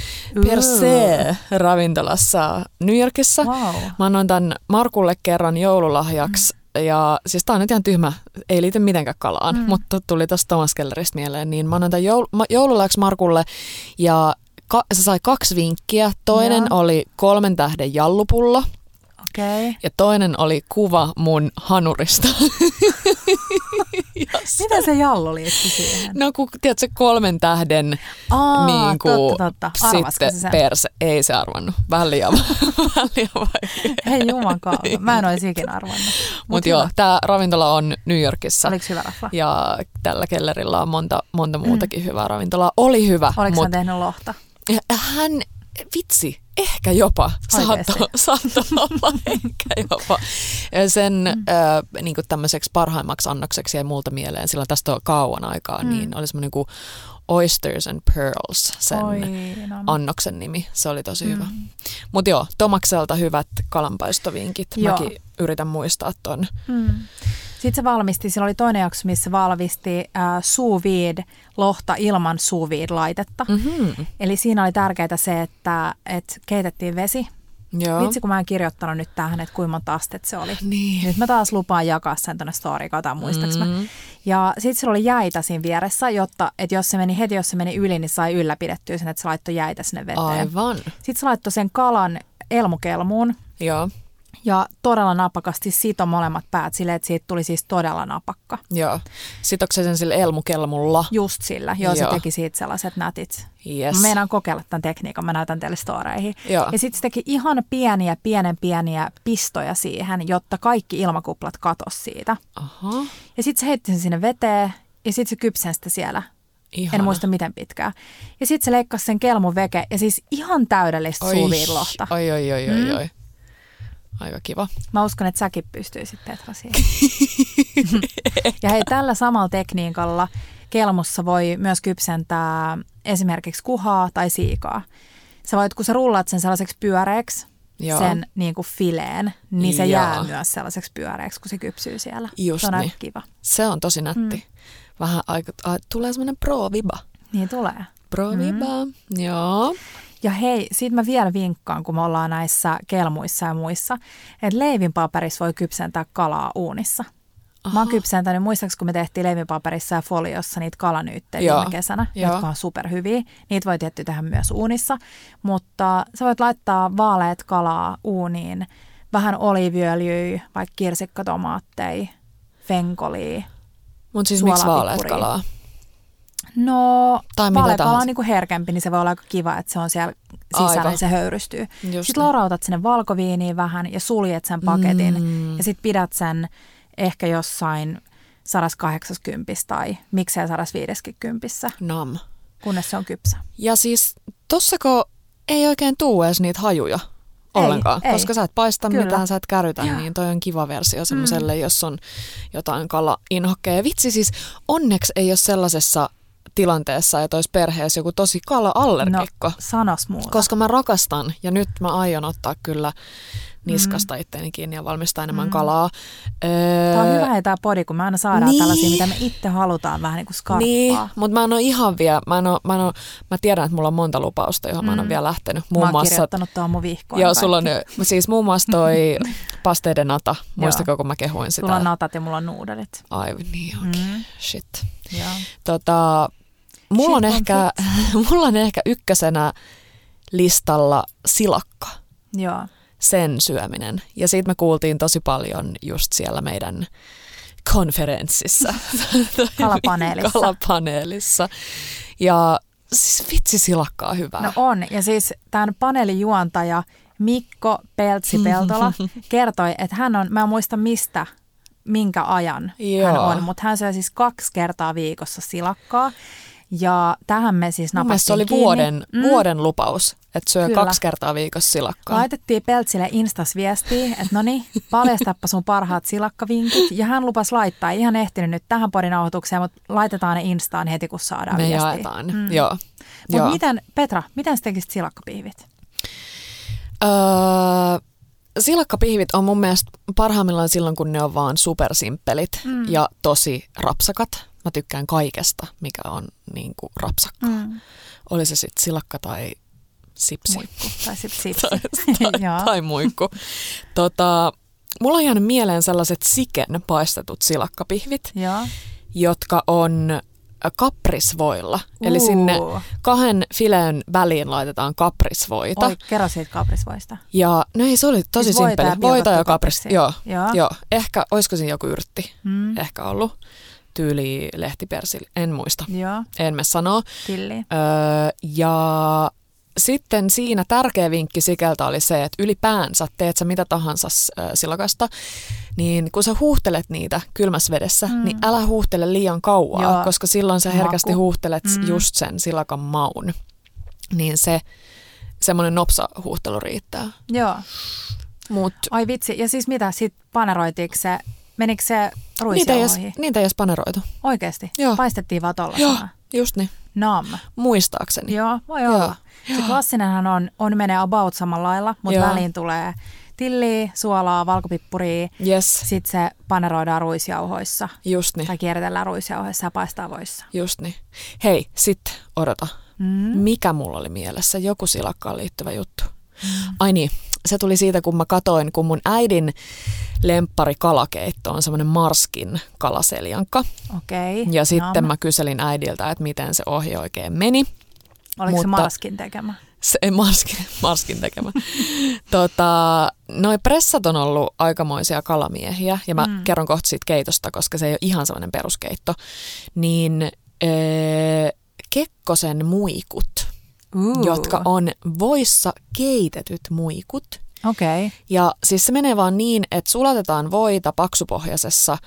Speaker 1: per se ravintolassa New Yorkissa.
Speaker 2: Wow.
Speaker 1: Mä annoin tämän Markulle kerran joululahjaksi. Ja siis tää on nyt ihan tyhmä, ei liity mitenkään kalaan, mm. mutta tuli tästä Thomas Kelleristä mieleen. Niin mä annoin tämän joul- ma- Markulle ja ka- se sai kaksi vinkkiä. Toinen
Speaker 2: Joo.
Speaker 1: oli kolmen tähden jallupullo.
Speaker 2: Okay.
Speaker 1: Ja toinen oli kuva mun hanurista.
Speaker 2: Miten se jallo liittyi siihen?
Speaker 1: No kun, tiedätkö, kolmen tähden
Speaker 2: Aa,
Speaker 1: niin kuin,
Speaker 2: totta, totta.
Speaker 1: Sitten
Speaker 2: se sen?
Speaker 1: perse. Ei se arvannut. Vähän liian, vähän liian vaikea.
Speaker 2: Hei juman kautta. Mä en olisi ikinä arvannut.
Speaker 1: Mutta joo, tämä ravintola on New Yorkissa.
Speaker 2: Oliko hyvä rafla?
Speaker 1: Ja tällä kellerillä on monta, monta muutakin mm. hyvää ravintolaa. Oli hyvä,
Speaker 2: Oliko
Speaker 1: mut
Speaker 2: hän tehnyt lohta?
Speaker 1: hän, vitsi, ehkä jopa, saattoi, saattoi olla ehkä jopa. Ja Sen mm. äh, niin tämmöiseksi parhaimmaksi annokseksi jäi multa mieleen, sillä tästä on kauan aikaa, mm. niin oli semmoinen kuin Oysters and Pearls, sen
Speaker 2: Oi, no.
Speaker 1: annoksen nimi. Se oli tosi mm. hyvä. Mutta joo, Tomakselta hyvät kalanpaistovinkit.
Speaker 2: Joo.
Speaker 1: Mäkin yritän muistaa ton.
Speaker 2: Mm. Sitten se valmisti, sillä oli toinen jakso, missä valmisti äh, sous lohta ilman sous laitetta.
Speaker 1: Mm-hmm.
Speaker 2: Eli siinä oli tärkeää se, että, että keitettiin vesi.
Speaker 1: Joo.
Speaker 2: Vitsi, kun mä en kirjoittanut nyt tähän, että kuinka monta astetta se oli.
Speaker 1: Niin.
Speaker 2: Nyt mä taas lupaan jakaa sen tuonne storyin, katsotaan muistaaks mä.
Speaker 1: Mm.
Speaker 2: Ja sitten sillä oli jäitä siinä vieressä, jotta että jos se meni heti, jos se meni yli, niin sai ylläpidettyä sen, että se laittoi jäitä sinne veteen.
Speaker 1: Aivan.
Speaker 2: Sitten se laittoi sen kalan elmukelmuun
Speaker 1: Joo.
Speaker 2: Ja todella napakasti sito molemmat päät silleen, että siitä tuli siis todella napakka.
Speaker 1: Joo. Sitokse sen sille elmukelmulla.
Speaker 2: Just sillä, joo, se
Speaker 1: Joo.
Speaker 2: teki siitä sellaiset nätit.
Speaker 1: Yes.
Speaker 2: Mä meinaan kokeilla tämän tekniikan, mä näytän teille storeihin.
Speaker 1: Joo.
Speaker 2: Ja sitten se teki ihan pieniä, pienen pieniä pistoja siihen, jotta kaikki ilmakuplat katos siitä.
Speaker 1: Aha.
Speaker 2: Ja sitten se heitti sen sinne veteen ja sitten se kypsen sitä siellä.
Speaker 1: Ihana.
Speaker 2: En muista miten pitkään. Ja sitten se leikkasi sen kelmun veke ja siis ihan täydellistä suuviinlohta.
Speaker 1: Oi, oi, oi, oi,
Speaker 2: Mm.
Speaker 1: oi. Aika kiva.
Speaker 2: Mä uskon, että säkin pystyisit Petra siihen. ja hei, tällä samalla tekniikalla kelmussa voi myös kypsentää esimerkiksi kuhaa tai siikaa. Sä voit, kun sä rullaat sen sellaiseksi pyöreäksi,
Speaker 1: Joo.
Speaker 2: sen niin kuin fileen, niin se
Speaker 1: Joo.
Speaker 2: jää myös sellaiseksi pyöreäksi, kun se kypsyy siellä.
Speaker 1: Just
Speaker 2: se on
Speaker 1: niin.
Speaker 2: kiva.
Speaker 1: Se on tosi nätti. Mm. Vähän aika, a, tulee semmoinen pro-viba.
Speaker 2: Niin tulee.
Speaker 1: Pro-viba, mm. joo.
Speaker 2: Ja hei, siitä mä vielä vinkkaan, kun me ollaan näissä kelmuissa ja muissa, että leivinpaperissa voi kypsentää kalaa uunissa. Mä oon kypsentänyt, muistaakseni kun me tehtiin leivinpaperissa ja foliossa niitä kalanyyttejä viime kesänä,
Speaker 1: Joo.
Speaker 2: jotka on superhyviä. Niitä voi tietty tehdä myös uunissa, mutta sä voit laittaa vaaleet kalaa uuniin, vähän oliiviöljyä, vaikka kirsikkatomaatteja, fenkolia.
Speaker 1: Mutta siis miksi
Speaker 2: Suolapippuria.
Speaker 1: kalaa?
Speaker 2: No,
Speaker 1: Tai tahansa.
Speaker 2: on niinku herkempi, niin se voi olla aika kiva, että se on siellä sisällä,
Speaker 1: Aivan.
Speaker 2: niin se höyrystyy.
Speaker 1: Just
Speaker 2: Sitten
Speaker 1: niin.
Speaker 2: lorautat sinne valkoviiniin vähän ja suljet sen paketin
Speaker 1: Mm.
Speaker 2: ja sitten pidät sen ehkä jossain 180 tai miksei 150,
Speaker 1: Nam.
Speaker 2: kunnes se on kypsä.
Speaker 1: Ja siis tossako ei oikein tuu edes niitä hajuja ollenkaan,
Speaker 2: ei.
Speaker 1: koska sä et paista
Speaker 2: Kyllä.
Speaker 1: mitään, sä et kärytä,
Speaker 2: Joo.
Speaker 1: niin toi on kiva versio semmoiselle, mm. jos on jotain kala-inhokkeja. Vitsi siis, onneksi ei ole sellaisessa tilanteessa, että olisi perheessä joku tosi kala-allergikko.
Speaker 2: No, sanos muuta.
Speaker 1: koska mä rakastan ja nyt mä aion ottaa kyllä niskasta mm. itteeni kiinni ja valmistaa enemmän mm. kalaa. Öö,
Speaker 2: Tämä on hyvä hei tämä podi, kun me aina saadaan
Speaker 1: niin.
Speaker 2: tällaisia, mitä me itse halutaan vähän niin kuin skarppaa.
Speaker 1: Niin, mutta mä en ole ihan vielä, mä, en oo, mä, en oo, mä tiedän, että mulla on monta lupausta, johon mm. mä en ole vielä lähtenyt.
Speaker 2: mä
Speaker 1: Muun
Speaker 2: oon
Speaker 1: muassa,
Speaker 2: kirjoittanut tuohon mun vihkoon.
Speaker 1: joo,
Speaker 2: kaikki.
Speaker 1: sulla on siis muun muassa toi pasteiden nata. Muistako, kun mä kehuin sitä?
Speaker 2: Sulla on natat ja mulla on nuudelit.
Speaker 1: Ai, niin onkin.
Speaker 2: Mm.
Speaker 1: Shit.
Speaker 2: Joo.
Speaker 1: Tota, mulla, on ehkä, mulla on ehkä ykkösenä listalla silakka.
Speaker 2: Joo.
Speaker 1: sen syöminen. Ja siitä me kuultiin tosi paljon just siellä meidän konferenssissa.
Speaker 2: Kalapaneelissa.
Speaker 1: Kalapaneelissa. Ja siis vitsi silakkaa hyvää.
Speaker 2: No on. Ja siis tämän paneelin juontaja Mikko Peltsi-Peltola kertoi, että hän on, mä en muista mistä, minkä ajan
Speaker 1: Joo.
Speaker 2: hän on, mutta hän syö siis kaksi kertaa viikossa silakkaa. Ja tähän me siis
Speaker 1: mielestä se
Speaker 2: napattiin
Speaker 1: oli
Speaker 2: kiinni.
Speaker 1: vuoden, mm. vuoden lupaus, että syö
Speaker 2: Kyllä.
Speaker 1: kaksi kertaa viikossa silakkaa.
Speaker 2: Laitettiin Peltsille Instas viestiä, että no niin, paljastappa sun parhaat silakkavinkit. Ja hän lupasi laittaa, ei ihan ehtinyt nyt tähän podin nauhoitukseen, mutta laitetaan ne Instaan heti, kun saadaan
Speaker 1: Me
Speaker 2: viestiä.
Speaker 1: jaetaan. Mm. Joo.
Speaker 2: Mutta miten, Petra, miten sä tekisit silakkapihvit?
Speaker 1: Öö, silakkapihvit on mun mielestä parhaimmillaan silloin, kun ne on vaan supersimppelit mm. ja tosi rapsakat. Mä tykkään kaikesta, mikä on niin kuin rapsakkaa.
Speaker 2: Mm.
Speaker 1: Oli se sitten silakka tai sipsi.
Speaker 2: Muikku tai sit sipsi.
Speaker 1: tai, tai, tai muikku. Tota, mulla on jäänyt mieleen sellaiset siken paistetut silakkapihvit,
Speaker 2: Joo.
Speaker 1: jotka on kaprisvoilla. Eli sinne kahden fileen väliin laitetaan kaprisvoita.
Speaker 2: Oi, kerro siitä kaprisvoista.
Speaker 1: Ja no ei, se oli tosi
Speaker 2: Siis voita ja
Speaker 1: simppeli. Voita ja
Speaker 2: pilkottu
Speaker 1: kapris. Joo,
Speaker 2: Joo.
Speaker 1: joo. Ehkä, olisiko siinä joku yrtti?
Speaker 2: Mm.
Speaker 1: Ehkä ollut. Tyyli lehtipersil. En muista.
Speaker 2: Joo,
Speaker 1: En me sanoa. Öö, ja sitten siinä tärkeä vinkki sikeltä oli se, että ylipäänsä teet sä mitä tahansa äh, silakasta, niin kun sä huuhtelet niitä kylmässä vedessä, mm. niin älä huuhtele liian kauan,
Speaker 2: Joo.
Speaker 1: koska silloin sä herkästi
Speaker 2: Maku.
Speaker 1: huuhtelet
Speaker 2: Mm.
Speaker 1: just sen silakan maun. Niin se semmoinen nopsa huuhtelu riittää.
Speaker 2: Joo.
Speaker 1: Mut
Speaker 2: Ai vitsi. Ja siis mitä, sit paneroitiinko se, menikö se
Speaker 1: niitä ei, edes, niitä ei edes paneroitu.
Speaker 2: Oikeasti?
Speaker 1: Joo.
Speaker 2: Paistettiin vaan
Speaker 1: Joo,
Speaker 2: tollasena?
Speaker 1: Just niin.
Speaker 2: Nam.
Speaker 1: Muistaakseni.
Speaker 2: Joo, voi
Speaker 1: Joo.
Speaker 2: olla. Se klassinenhan on, on menee about samalla lailla, mutta
Speaker 1: Joo.
Speaker 2: väliin tulee tilliä, suolaa, valkopippuria,
Speaker 1: Yes,
Speaker 2: sitten se paneroidaan ruisjauhoissa
Speaker 1: just niin.
Speaker 2: tai kierretellään ruisjauhoissa ja paistaa voissa.
Speaker 1: Just niin. Hei, sitten odota.
Speaker 2: Mm.
Speaker 1: Mikä mulla oli mielessä? Joku silakkaan liittyvä juttu. Ai niin, se tuli siitä, kun mä katoin, kun mun äidin lemppari kalakeitto on semmoinen Marskin kalaseljanka.
Speaker 2: Okei.
Speaker 1: Ja sitten
Speaker 2: Nam.
Speaker 1: mä kyselin äidiltä, että miten se ohje oikein meni.
Speaker 2: Oliko se
Speaker 1: mutta-
Speaker 2: Marskin tekemä?
Speaker 1: Se ei Marskin, Marskin tekemä. tota, noi pressat on ollut aikamoisia kalamiehiä, ja mä mm. Kerron kohta siitä keitosta, koska se ei ole ihan sellainen peruskeitto. Niin ee, Kekkosen muikut,
Speaker 2: Uh.
Speaker 1: jotka on voissa keitetyt muikut.
Speaker 2: Okei.
Speaker 1: Ja siis se menee vaan niin, että sulatetaan voita paksupohjaisessa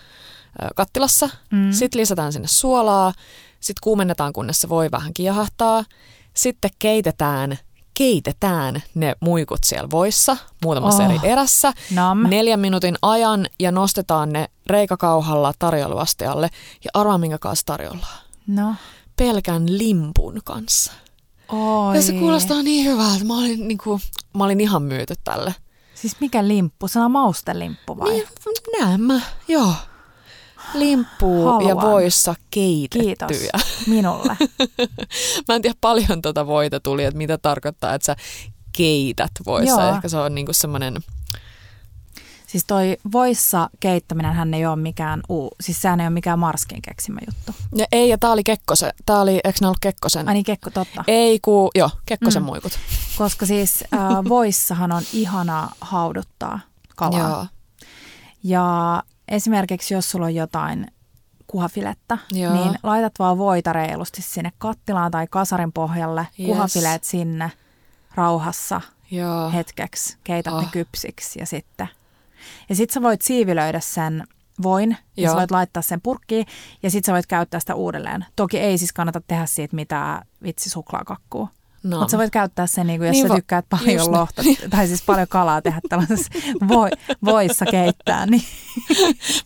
Speaker 1: kattilassa,
Speaker 2: Mm.
Speaker 1: sitten lisätään sinne suolaa, sitten kuumennetaan, kunnes se voi vähän kiehahtaa. Sitten keitetään, keitetään ne muikut siellä voissa muutamassa
Speaker 2: Oh.
Speaker 1: eri erässä
Speaker 2: Nam.
Speaker 1: neljän minuutin ajan ja nostetaan ne reikäkauhalla tarjoiluastialle. Ja arvaa minkä kanssa tarjollaan.
Speaker 2: No.
Speaker 1: Pelkän limpun kanssa.
Speaker 2: Oi.
Speaker 1: Ja se kuulostaa niin hyvältä. Mä olin, niin kuin, mä olin ihan myyty tälle.
Speaker 2: Siis mikä limppu? Se on maustelimppu vai?
Speaker 1: Niin, näen mä, joo. Limppu ja
Speaker 2: Haluan.
Speaker 1: voissa keitettyjä.
Speaker 2: Kiitos minulle.
Speaker 1: Mä en tiedä paljon tuota voita tuli, että mitä tarkoittaa, että sä keität voissa.
Speaker 2: Joo.
Speaker 1: Ehkä se on niinku semmoinen,
Speaker 2: Siis toi voissa keittäminen hän ei ole mikään uu, siis sehän ei ole mikään Marskin keksimä juttu.
Speaker 1: ja ei, ja tää oli Kekkosen, tää oli, eikö ne ollut Kekkosen?
Speaker 2: Ai niin, Kekko, totta.
Speaker 1: Ei, ku, joo, Kekkosen
Speaker 2: Mm.
Speaker 1: muikut.
Speaker 2: Koska siis äh, voissahan on ihana hauduttaa kalaa.
Speaker 1: Joo,
Speaker 2: Ja esimerkiksi jos sulla on jotain kuhafilettä,
Speaker 1: Joo.
Speaker 2: niin laitat vaan voita reilusti sinne kattilaan tai kasarin pohjalle,
Speaker 1: Yes.
Speaker 2: kuhafileet sinne rauhassa
Speaker 1: joo.
Speaker 2: hetkeksi, keität
Speaker 1: Ah.
Speaker 2: ne kypsiksi ja sitten. Ja sitten sä voit siivilöidä sen voin ja
Speaker 1: Joo.
Speaker 2: sä voit laittaa sen purkkiin ja sitten sä voit käyttää sitä uudelleen. Toki ei siis kannata tehdä siitä mitään vitsi suklaakakkua.
Speaker 1: No.
Speaker 2: Mutta sä voit käyttää sen, niin kuin, jos
Speaker 1: Niin
Speaker 2: niin sä tykkäät
Speaker 1: just
Speaker 2: paljon
Speaker 1: niin.
Speaker 2: lohta, tai siis paljon kalaa tehdä tällaisessa voi, voissa keittää, niin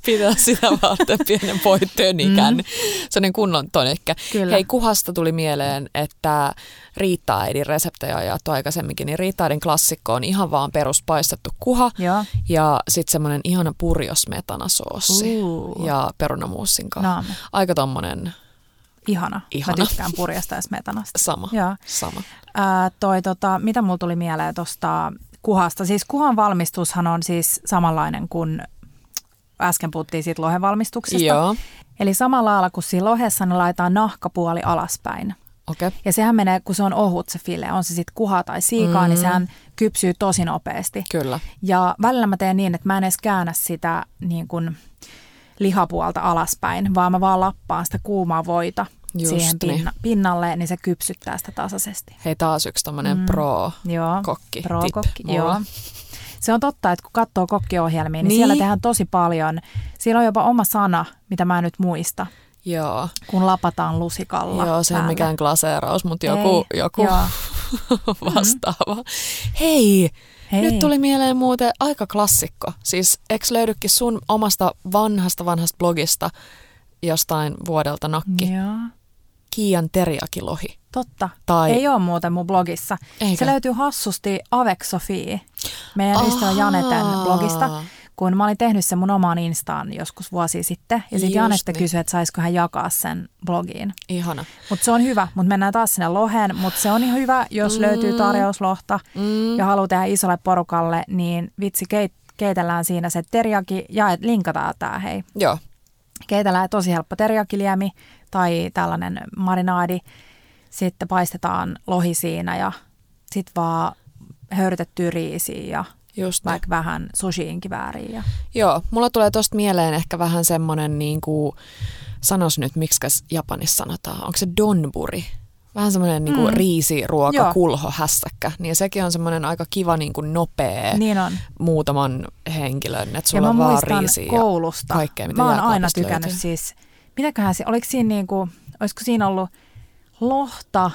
Speaker 1: pitää sitä varten pienen voitönikän. Mm. Sellainen kunnon tonikkä.
Speaker 2: Kyllä.
Speaker 1: Hei, kuhasta tuli mieleen, että Riitta-äidin reseptejä on jaettu aikaisemminkin, niin Riitta-äidin klassikko on ihan vaan peruspaistettu kuha
Speaker 2: joo.
Speaker 1: ja sitten semmoinen ihana purjosmetanasoossi
Speaker 2: Uu.
Speaker 1: ja perunamuussin kanssa. Aika tommonen
Speaker 2: ihana.
Speaker 1: Ihana.
Speaker 2: Mä tykkään purjasta ja smetanasta.
Speaker 1: sama.
Speaker 2: Joo.
Speaker 1: sama.
Speaker 2: Ää, toi, tota, mitä mulla tuli mieleen tuosta kuhasta? Siis kuhan valmistushan on siis samanlainen kuin äsken puhuttiin siitä lohen valmistuksesta.
Speaker 1: Joo,
Speaker 2: Eli samalla lailla kuin siinä lohessa, niin laitetaan nahkapuoli alaspäin.
Speaker 1: okei. Okay.
Speaker 2: Ja sehän menee, kun se on ohut se file, on se sitten kuha tai siikaa, mm. niin
Speaker 1: Mm.
Speaker 2: sehän kypsyy tosi nopeasti.
Speaker 1: Kyllä.
Speaker 2: Ja välillä mä teen niin, että mä en edes käännä sitä niin kuin lihapuolta alaspäin, vaan mä vaan lappaan sitä kuumaa voita
Speaker 1: Just
Speaker 2: siihen
Speaker 1: niin.
Speaker 2: pinna, pinnalle, niin se kypsyttää sitä tasaisesti.
Speaker 1: Hei, taas yksi tommonen
Speaker 2: Mm.
Speaker 1: pro
Speaker 2: Joo.
Speaker 1: kokki
Speaker 2: Pro-kokki,
Speaker 1: mulla.
Speaker 2: joo. Se on totta, että kun katsoo kokkiohjelmia, niin,
Speaker 1: Niin.
Speaker 2: siellä tehdään tosi paljon. Siellä on jopa oma sana, mitä mä en nyt muista,
Speaker 1: Joo,
Speaker 2: kun lapataan lusikalla
Speaker 1: joo se ei mikään glaseeraus, mutta joku,
Speaker 2: Ei,
Speaker 1: joku
Speaker 2: Joo.
Speaker 1: vastaava. Hei,
Speaker 2: Hei.
Speaker 1: nyt tuli mieleen muuten aika klassikko. Siis eikö löydykin sun omasta vanhasta vanhasta blogista jostain vuodelta nakki?
Speaker 2: Joo.
Speaker 1: Kiian teriakilohi.
Speaker 2: Totta.
Speaker 1: Tai-
Speaker 2: Ei ole muuten mun blogissa.
Speaker 1: Eikö?
Speaker 2: Se löytyy hassusti Sofie, meidän ystävä. Janeten blogista, kun mä olin tehnyt sen mun omaan instaan joskus vuosi sitten. Ja sitten Janette
Speaker 1: niin.
Speaker 2: kysyi, että saisiko hän jakaa sen blogiin. Ihana. Mutta se on hyvä, mutta mennään taas sinne loheen. Mutta se on ihan hyvä, jos mm. löytyy tarjouslohta
Speaker 1: Mm.
Speaker 2: ja haluaa tehdä isolle porukalle, niin vitsi keit- keitellään siinä se teriyaki ja et linkataan tää hei.
Speaker 1: Joo,
Speaker 2: Keitellään tosi helppo teriakiliemi tai tällainen marinaadi. Sitten paistetaan lohi siinä ja sitten vaan höyrytettyä riisiä ja
Speaker 1: Just
Speaker 2: vaikka vähän sushiinkin väärin. Ja...
Speaker 1: Joo, mulla tulee tosta mieleen ehkä vähän semmonen niin kuin, sanos nyt, miksi Japanissa sanotaan, onko se donburi? Vähän semmoinen niin kuin
Speaker 2: Mm.
Speaker 1: riisiruoka,
Speaker 2: Joo.
Speaker 1: kulho, hässäkkä. Niin sekin on semmoinen aika kiva niin kuin nopea
Speaker 2: Niin on.
Speaker 1: muutaman henkilön, että
Speaker 2: Ja
Speaker 1: sulla
Speaker 2: mä
Speaker 1: on vaan riisiä ja
Speaker 2: koulusta.
Speaker 1: kaikkea, mitä
Speaker 2: mä oon aina tykännyt
Speaker 1: löytyy.
Speaker 2: siis, mitäköhän se, oliko siinä niinku, olisiko siinä ollut lohta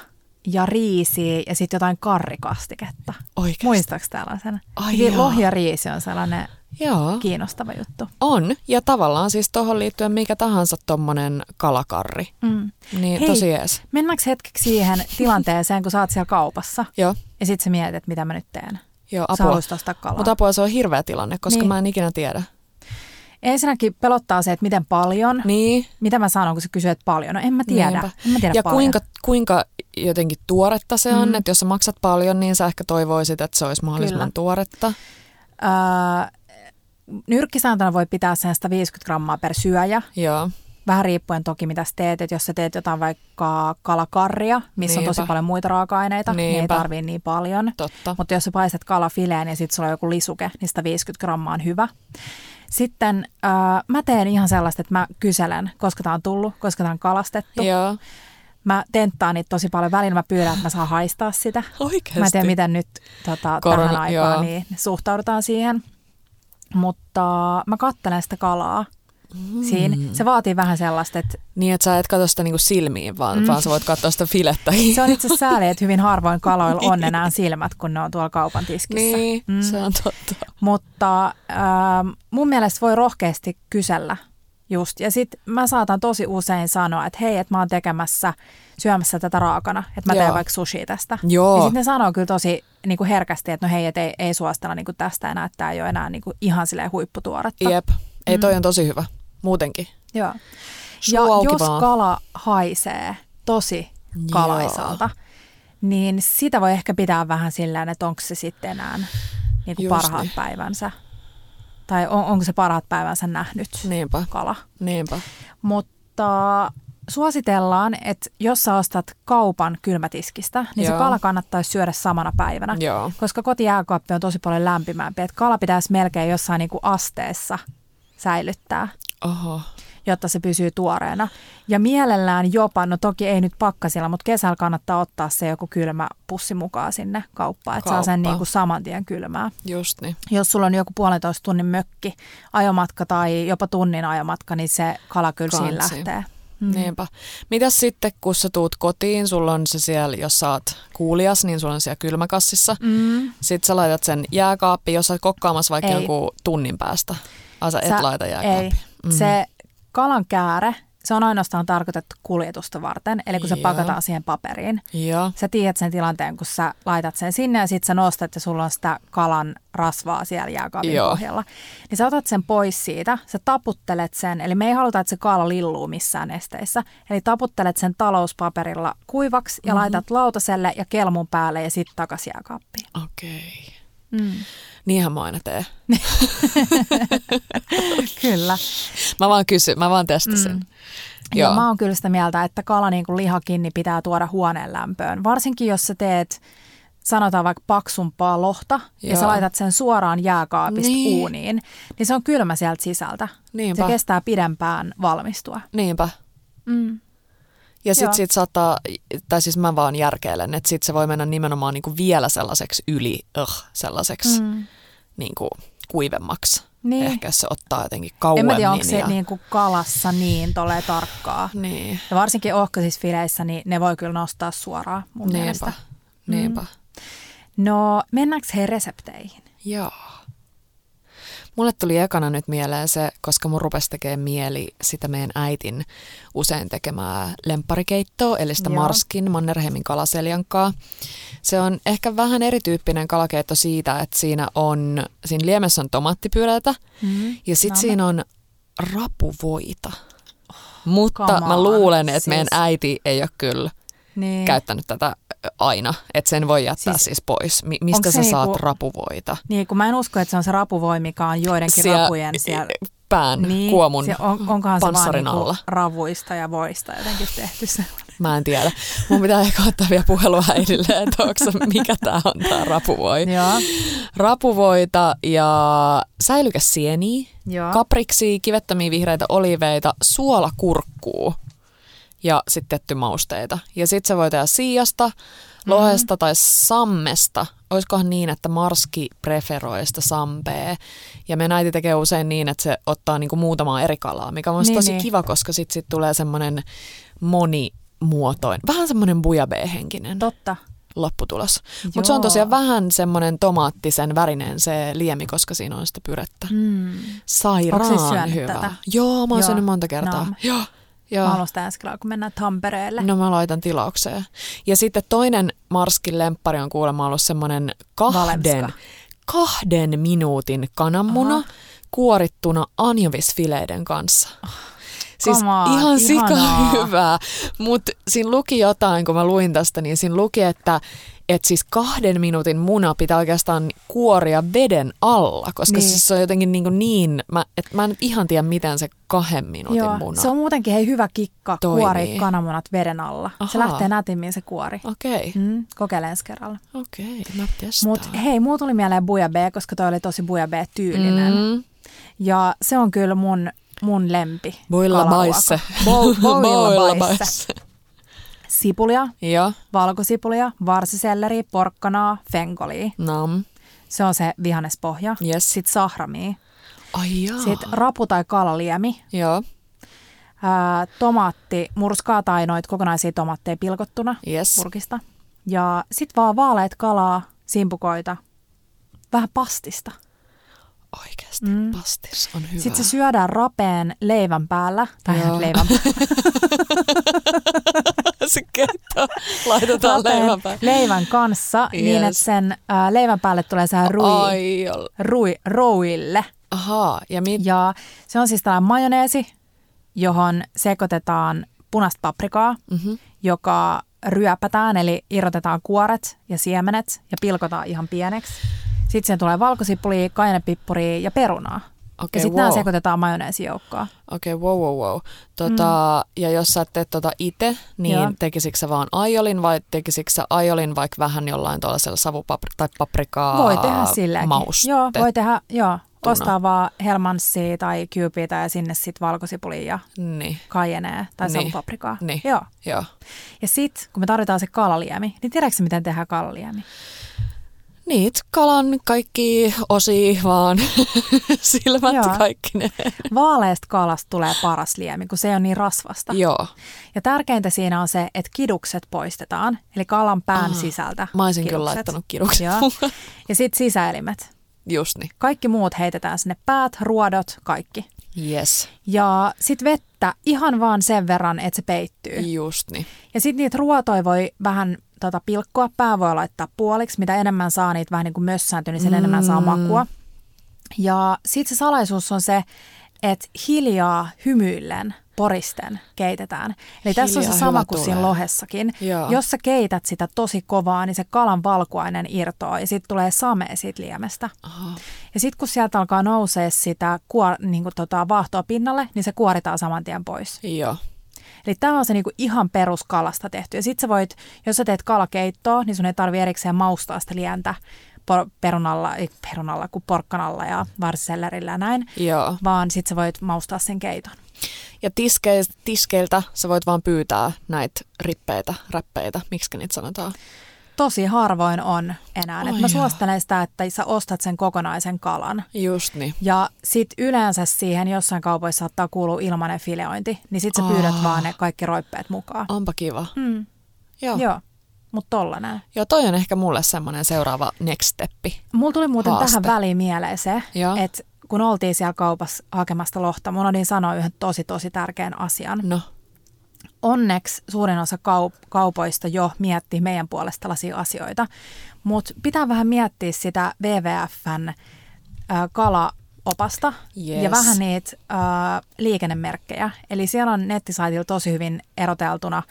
Speaker 2: ja riisiä ja sitten jotain karrikastiketta.
Speaker 1: Oikeasti.
Speaker 2: Muistaaks tällaisen?
Speaker 1: Ai
Speaker 2: Kyllä
Speaker 1: joo.
Speaker 2: Lohi ja riisi on sellainen
Speaker 1: Joo,
Speaker 2: kiinnostava juttu.
Speaker 1: on. Ja tavallaan siis tuohon liittyen mikä tahansa tommonen kalakarri.
Speaker 2: Mm.
Speaker 1: Niin
Speaker 2: Hei.
Speaker 1: tosi jees.
Speaker 2: Mennäänkö hetkeksi siihen tilanteeseen, kun sä oot siellä kaupassa
Speaker 1: Joo,
Speaker 2: ja sitten sä mietit, että mitä mä nyt teen.
Speaker 1: joo apua.
Speaker 2: kalaa.
Speaker 1: Mutta apua se on hirveä tilanne, koska
Speaker 2: Niin.
Speaker 1: mä en ikinä tiedä.
Speaker 2: Ensinnäkin pelottaa se, että miten paljon.
Speaker 1: Niin,
Speaker 2: Mitä mä sanon, kun sä kysyt paljon? No en mä tiedä.
Speaker 1: Niinpä.
Speaker 2: En mä tiedä
Speaker 1: ja
Speaker 2: paljon.
Speaker 1: kuinka, kuinka jotenkin tuoretta se on,
Speaker 2: Mm.
Speaker 1: että jos sä maksat paljon, niin sä ehkä toivoisit, että se olisi mahdollisimman
Speaker 2: Kyllä.
Speaker 1: tuoretta.
Speaker 2: Öö, nyrkkisääntönä voi pitää sen 150 grammaa per syöjä.
Speaker 1: Joo,
Speaker 2: Vähän riippuen toki mitä sä teet, että jos sä teet jotain vaikka kalakarria, missä on tosi
Speaker 1: Niinpä.
Speaker 2: paljon muita raaka-aineita, niin ei
Speaker 1: Niinpä.
Speaker 2: tarvii niin paljon.
Speaker 1: totta.
Speaker 2: Mutta jos sä paistat kalafileen ja sitten sulla on joku lisuke, niin 150 grammaa on hyvä. Sitten öö, mä teen ihan sellaista, että mä kyselen, koska tää on tullut, koska tää on kalastettu.
Speaker 1: Joo,
Speaker 2: Mä tenttaan niitä tosi paljon. Välillä mä pyydän, että mä saan haistaa sitä.
Speaker 1: oikeasti.
Speaker 2: Mä en tiedä, miten nyt tota,
Speaker 1: Korona-
Speaker 2: tähän aikaan
Speaker 1: joo.
Speaker 2: niin suhtaudutaan siihen. Mutta mä kattelen sitä kalaa
Speaker 1: Mm.
Speaker 2: siinä. Se vaatii vähän sellaista, että
Speaker 1: Niin, että sä et katso sitä niinku silmiin, vaan, mm. vaan sä voit katsoa sitä filettä.
Speaker 2: se on itse asiassa sääli, että hyvin harvoin kaloilla on enää silmät, kun ne on tuolla kaupan tiskissä.
Speaker 1: niin,
Speaker 2: Mm.
Speaker 1: se on totta.
Speaker 2: Mutta ähm, mun mielestä voi rohkeasti kysellä just. Ja sit mä saatan tosi usein sanoa, että hei, että mä oon tekemässä, syömässä tätä raakana, että mä teen
Speaker 1: Joo.
Speaker 2: vaikka sushi tästä.
Speaker 1: Joo.
Speaker 2: Ja sitten ne sanoo kyllä tosi niin kuin herkästi, että no hei, et ei, ei suostella niin kuin tästä enää, että tämä ei ole enää niin kuin ihan silleen huipputuoretta.
Speaker 1: Jep. Ei, toi on tosi hyvä. Muutenkin.
Speaker 2: Joo.
Speaker 1: Suu
Speaker 2: Ja jos
Speaker 1: vaan.
Speaker 2: kala haisee tosi kalaisalta, niin sitä voi ehkä pitää vähän sillä että onko se sitten enää niin kuin
Speaker 1: Just
Speaker 2: parhaat
Speaker 1: niin.
Speaker 2: päivänsä. Tai on, onko se parhaat päivänsä nähnyt
Speaker 1: Niinpä,
Speaker 2: kala.
Speaker 1: niinpä.
Speaker 2: Mutta suositellaan, että jos sä ostat kaupan kylmätiskistä, niin
Speaker 1: Joo.
Speaker 2: se kala kannattaisi syödä samana päivänä.
Speaker 1: Joo.
Speaker 2: Koska kotijääkaappi on tosi paljon lämpimämpi. Että kala pitäisi melkein jossain niin kuin asteessa säilyttää,
Speaker 1: Oho.
Speaker 2: Jotta se pysyy tuoreena. Ja mielellään jopa, no toki ei nyt pakkasilla, mutta kesällä kannattaa ottaa se joku kylmä pussi mukaan sinne kauppaan, että saa sen niin kuin saman tien kylmää.
Speaker 1: Just niin.
Speaker 2: Jos sulla on joku puolentoista tunnin mökki, ajomatka tai jopa tunnin ajomatka, niin se kala kyllä siinä
Speaker 1: Kansi.
Speaker 2: lähtee.
Speaker 1: Mm. Niinpä. Mitäs sitten, kun sä tuut kotiin, sulla on se siellä, jos sä oot kuulias, niin sulla on siellä kylmäkassissa.
Speaker 2: Mm.
Speaker 1: Sitten sä laitat sen jääkaappiin, jos sä oot kokkaamassa vaikka
Speaker 2: Ei.
Speaker 1: joku tunnin päästä. Ai sä et
Speaker 2: Sä-
Speaker 1: laita
Speaker 2: Ei.
Speaker 1: jääkaappiin.
Speaker 2: Mm. Se kalan kääre, se on ainoastaan tarkoitettu kuljetusta varten, eli kun se
Speaker 1: Joo.
Speaker 2: pakataan siihen paperiin.
Speaker 1: Joo.
Speaker 2: Sä tiedät sen tilanteen, kun sä laitat sen sinne ja sitten sä nostat ja sulla on sitä kalan rasvaa siellä jääkaapin
Speaker 1: Joo.
Speaker 2: pohjalla. Niin sä otat sen pois siitä, sä taputtelet sen, eli me ei haluta, että se kala lilluu missään esteissä. Eli taputtelet sen talouspaperilla kuivaksi ja mm-hmm. laitat lautaselle ja kelmun päälle ja sitten takaisin jääkaappiin.
Speaker 1: Okei.
Speaker 2: Mm.
Speaker 1: Niinhän mä aina teen.
Speaker 2: Kyllä.
Speaker 1: Mä vaan kysyn, mä vaan testasin.
Speaker 2: Mm.
Speaker 1: Mm.
Speaker 2: Ja
Speaker 1: Joo.
Speaker 2: mä oon kyllä sitä mieltä, että kala niin kuin lihakin niin pitää tuoda huoneen lämpöön. Varsinkin jos sä teet, sanotaan vaikka paksumpaa lohta, ja sä
Speaker 1: Joo.
Speaker 2: laitat sen suoraan jääkaapista
Speaker 1: Niin.
Speaker 2: uuniin, niin se on kylmä sieltä sisältä.
Speaker 1: Niinpä.
Speaker 2: Se kestää pidempään valmistua.
Speaker 1: Niinpä.
Speaker 2: Mm.
Speaker 1: Ja sitten sit saattaa, tai siis mä vaan järkeilen, että sit se voi mennä nimenomaan niinku vielä sellaiseksi yli, uh, sellaiseksi
Speaker 2: Mm.
Speaker 1: niinku kuivemmaksi.
Speaker 2: Niin.
Speaker 1: Ehkä se ottaa jotenkin
Speaker 2: En
Speaker 1: kauemmin.
Speaker 2: mä tiedä, onko se
Speaker 1: ja...
Speaker 2: niin kuin kalassa niin tolleen tarkkaa.
Speaker 1: Niin,
Speaker 2: Ja varsinkin ohkaisissa fileissä, niin ne voi kyllä nostaa suoraan mun mielestä.
Speaker 1: niinpä, niinpä.
Speaker 2: No, mennäänkö he resepteihin?
Speaker 1: Joo. Mulle tuli ekana nyt mieleen se, koska mun rupesi tekemään mieli sitä meidän äitin usein tekemää lempparikeittoa, eli sitä
Speaker 2: Joo.
Speaker 1: Marskin Mannerheimin kalaseljankaa. Se on ehkä vähän erityyppinen kalakeitto siitä, että siinä on, siinä liemessä on tomaattipyreitä
Speaker 2: Mm.
Speaker 1: ja sitten
Speaker 2: No,
Speaker 1: siinä on rapuvoita. Mutta mä luulen, että
Speaker 2: siis-
Speaker 1: meidän äiti ei ole kyllä
Speaker 2: Niin.
Speaker 1: käyttänyt tätä aina, että sen voi jättää siis,
Speaker 2: Siis-
Speaker 1: pois. Mi- mistä sä saat
Speaker 2: niinku-
Speaker 1: rapuvoita?
Speaker 2: Niin, kun mä en usko, että se on se rapuvoi, mikä on joidenkin
Speaker 1: Siellä-
Speaker 2: rapujen siellä
Speaker 1: pään niin, kuomun
Speaker 2: se on, onkohan se vaan
Speaker 1: panssarin
Speaker 2: niinku
Speaker 1: alla.
Speaker 2: ravuista ja voista jotenkin tehty se.
Speaker 1: Mä en tiedä. Mun pitää ehkä ottaa vielä puhelua äidille, että onko mikä tää on tää rapuvoi.
Speaker 2: Joo.
Speaker 1: Rapuvoita ja säilykäsieniä,
Speaker 2: Joo.
Speaker 1: kapriksia, kivettömiä vihreitä oliveita, suolakurkkuu ja sitten tietty mausteita. Ja sitten se voi tehdä siasta, lohesta tai sammesta. Olisikohan niin, että Marski preferoi sitä sampea. Ja me äiti tekee usein niin, että se ottaa niinku muutamaa eri kalaa, mikä on
Speaker 2: Niin,
Speaker 1: tosi
Speaker 2: niin.
Speaker 1: kiva, koska sitten sit tulee semmoinen monimuotoinen, vähän semmoinen bujabee-henkinen
Speaker 2: Totta.
Speaker 1: lopputulos. Mutta se on tosiaan vähän semmoinen tomaattisen värinen se liemi, koska siinä on sitä pyrettä.
Speaker 2: Mm.
Speaker 1: Sairaan
Speaker 2: siis
Speaker 1: hyvä.
Speaker 2: tätä?
Speaker 1: Joo, mä oon
Speaker 2: Joo.
Speaker 1: syönyt monta kertaa.
Speaker 2: Nam.
Speaker 1: Joo. Joo.
Speaker 2: Mä haluan sitä ensi kerralla, kun mennään Tampereelle.
Speaker 1: No mä laitan tilaukseen. Ja sitten toinen Marskin lemppari on kuulemma ollut semmoinen kahden, kahden minuutin kananmuna
Speaker 2: Aha.
Speaker 1: kuorittuna anjovisfileiden kanssa. Siis
Speaker 2: Come on,
Speaker 1: ihan sika
Speaker 2: ihanaa.
Speaker 1: hyvää. Mutta siinä luki jotain, kun mä luin tästä, niin siinä luki, että et siis kahden minuutin muna pitää oikeastaan kuoria veden alla, koska
Speaker 2: Niin.
Speaker 1: siis se on jotenkin niin, niin mä, et mä en ihan tiedä, miten se kahden minuutin
Speaker 2: Joo,
Speaker 1: muna.
Speaker 2: se on muutenkin hei, hyvä kikka
Speaker 1: Toimii.
Speaker 2: kuori kananmunat veden alla. Se
Speaker 1: Ahaa.
Speaker 2: lähtee nätimmin se kuori.
Speaker 1: Okei, okay.
Speaker 2: Mm, kokeile ensi kerralla.
Speaker 1: okei, okay. mä testaan.
Speaker 2: Mutta hei, muu tuli mieleen Bujabe, koska toi oli tosi Bujabe-tyylinen. Mm.
Speaker 1: Mm.
Speaker 2: Ja se on kyllä mun, mun lempi.
Speaker 1: Boilla baisse.
Speaker 2: Bo- boilla baisse. Sipulia,
Speaker 1: Joo,
Speaker 2: valkosipulia, varsiselleri, porkkanaa, fenkolia.
Speaker 1: nam.
Speaker 2: Se on se vihannespohja.
Speaker 1: Yes.
Speaker 2: Sitten sahramia.
Speaker 1: Ai jaa.
Speaker 2: Sitten rapu- tai kalaliemi.
Speaker 1: Joo,
Speaker 2: Ää, tomaatti, murskaa tai noit kokonaisia tomaatteja pilkottuna
Speaker 1: yes.
Speaker 2: purkista. Ja sitten vaan vaaleet kalaa, simpukoita, vähän pastista.
Speaker 1: Oikeasti, mm. pastis on hyvä.
Speaker 2: Sitten se syödään rapeen leivän päällä, tai
Speaker 1: Joo.
Speaker 2: leivän
Speaker 1: se keitto laitetaan leivän päälle.
Speaker 2: leivän kanssa, yes. niin että sen ää, leivän päälle tulee sehän rui,
Speaker 1: Ai,
Speaker 2: rui, rouille.
Speaker 1: ahaa. Ja mit,
Speaker 2: Ja se on siis tällainen majoneesi, johon sekoitetaan punaista paprikaa,
Speaker 1: mm-hmm.
Speaker 2: joka ryöpätään, eli irrotetaan kuoret ja siemenet ja pilkotaan ihan pieneksi. Sitten siihen tulee valkosipulia, kainepippuria ja perunaa.
Speaker 1: Okei,
Speaker 2: ja sitten
Speaker 1: wow.
Speaker 2: nämä sekoitetaan majoneesijoukkoon.
Speaker 1: Okei, okay, wow, wow, wow. Tota, mm. Ja jos sä et tee tota itse, niin
Speaker 2: Joo.
Speaker 1: Tekisikö sä vaan aiolin vai tekisikö sä aiolin vaikka vähän jollain tuollaisella savupapri- tai paprikaa
Speaker 2: Voi tehdä silläkin.
Speaker 1: mauste?
Speaker 2: Joo, voi tehdä, joo. Ostaa vaan helmanssia tai cubita ja sinne sitten valkosipulia ja
Speaker 1: Niin,
Speaker 2: kajenee tai
Speaker 1: Niin.
Speaker 2: savupaprikaa.
Speaker 1: Niin.
Speaker 2: Joo.
Speaker 1: joo.
Speaker 2: Ja sitten, kun me tarvitaan se kalaliemi, niin tiedätkö miten tehdään kalaliemi?
Speaker 1: Niitä kalan kaikki osia vaan, silmät
Speaker 2: Joo.
Speaker 1: kaikki ne.
Speaker 2: Vaaleasta kalasta tulee paras liemi, kun se ole niin rasvasta.
Speaker 1: Joo,
Speaker 2: Ja tärkeintä siinä on se, että kidukset poistetaan, eli kalan pään
Speaker 1: Aa,
Speaker 2: sisältä
Speaker 1: mä olisin
Speaker 2: kidukset.
Speaker 1: kyllä laittanut kidukset
Speaker 2: Joo. Ja sitten sisäelimet.
Speaker 1: Just niin.
Speaker 2: Kaikki muut heitetään sinne, päät, ruodot, kaikki.
Speaker 1: Yes,
Speaker 2: Ja sitten vettä ihan vaan sen verran, että se peittyy.
Speaker 1: just niin.
Speaker 2: Ja sitten niitä ruotoja voi vähän tota, pilkkoa, pää voi laittaa puoliksi. Mitä enemmän saa niitä vähän niin kuin mössääntyy, niin sen mm. enemmän saa makua. Ja sitten se salaisuus on se, että hiljaa hymyillen poristen keitetään. Eli tässä on se
Speaker 1: Hiljaa
Speaker 2: sama kuin siinä lohessakin.
Speaker 1: Joo.
Speaker 2: Jos sä keität sitä tosi kovaa, niin se kalan valkuainen irtoaa ja sitten tulee samea siitä liemestä.
Speaker 1: Aha.
Speaker 2: Ja sitten kun sieltä alkaa nousee sitä kuor, niin kuin tota, vaahtoa pinnalle, niin se kuoritaan saman tien pois.
Speaker 1: Joo,
Speaker 2: Eli tämä on se niinku ihan peruskalasta tehty. Ja sit sä voit, jos sä teet kalakeittoa, niin sun ei tarvi erikseen maustaa sitä lientä por- perunalla, ei perunalla kuin porkkanalla ja varsisellerillä ja näin,
Speaker 1: joo.
Speaker 2: vaan sit sä voit maustaa sen keiton.
Speaker 1: Ja tiskeiltä, tiskeiltä sä voit vaan pyytää näitä rippeitä, räppeitä, miksi niitä sanotaan.
Speaker 2: Tosi harvoin on enää.
Speaker 1: Ai
Speaker 2: Et mä
Speaker 1: joo.
Speaker 2: suosittelen sitä, että sä ostat sen kokonaisen kalan.
Speaker 1: Just niin.
Speaker 2: Ja sit yleensä siihen jossain kaupoissa saattaa kuulua ilmainen fileointi, niin sit sä pyydät
Speaker 1: Aa.
Speaker 2: vaan ne kaikki roippeet mukaan.
Speaker 1: Onpa kiva.
Speaker 2: Mm.
Speaker 1: Joo. Joo.
Speaker 2: Mutta tollanen.
Speaker 1: Joo, toi on ehkä mulle semmoinen seuraava next steppi.
Speaker 2: Mulla tuli muuten
Speaker 1: Haaste.
Speaker 2: tähän väliin mieleen se, että kun oltiin siellä kaupassa hakemasta lohta, mun olin sanoa yhden tosi tosi tärkeän asian.
Speaker 1: No,
Speaker 2: Onneksi suurin osa kaup- kaupoista jo miettii meidän puolesta tällaisia asioita, mutta pitää vähän miettiä sitä WWFn äh, kalaopasta
Speaker 1: Yes.
Speaker 2: ja vähän niitä äh, liikennemerkkejä. Eli siellä on nettisaitilla tosi hyvin eroteltuna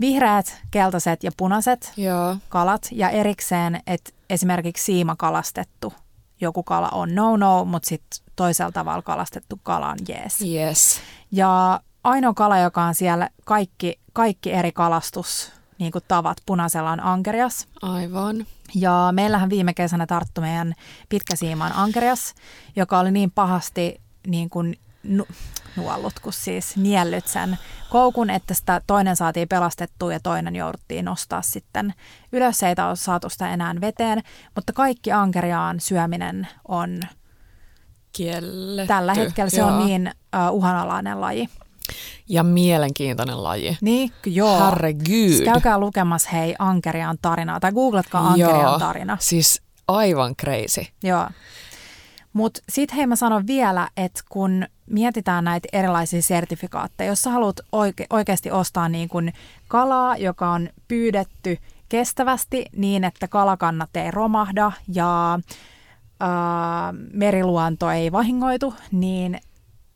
Speaker 2: vihreät, keltaiset ja punaiset
Speaker 1: joo.
Speaker 2: kalat ja erikseen, että esimerkiksi siimakalastettu joku kala on no-no, mutta sitten toisella tavalla kalastettu kala on jees.
Speaker 1: Yes.
Speaker 2: Ja ainoa kala, joka on siellä kaikki, kaikki eri kalastus niin kuin tavat punaisella on ankerias.
Speaker 1: Aivan.
Speaker 2: Ja meillähän viime kesänä tarttu meidän pitkäsiimaan ankerias, joka oli niin pahasti niin kuin nu- nuollut, kun siis niellyt sen koukun, että sitä toinen saatiin pelastettua ja toinen jouduttiin nostaa sitten ylös. Ei ole saatu sitä enää veteen, mutta kaikki ankeriaan syöminen on
Speaker 1: Kielletty.
Speaker 2: tällä hetkellä se
Speaker 1: Joo.
Speaker 2: on niin uh, uhanalainen laji.
Speaker 1: Ja mielenkiintoinen laji.
Speaker 2: Niin, joo.
Speaker 1: Herregud.
Speaker 2: Siis käykää lukemassa hei Ankeriaan tarinaa tai googlatkaa Ankeriaan
Speaker 1: Joo.
Speaker 2: tarina.
Speaker 1: Siis aivan crazy.
Speaker 2: Joo. Mutta sitten hei mä sanon vielä, että kun mietitään näitä erilaisia sertifikaatteja, jos sä haluat oike- oikeasti ostaa niin kun kalaa, joka on pyydetty kestävästi niin, että kalakannat ei romahda ja ää, meriluonto ei vahingoitu, niin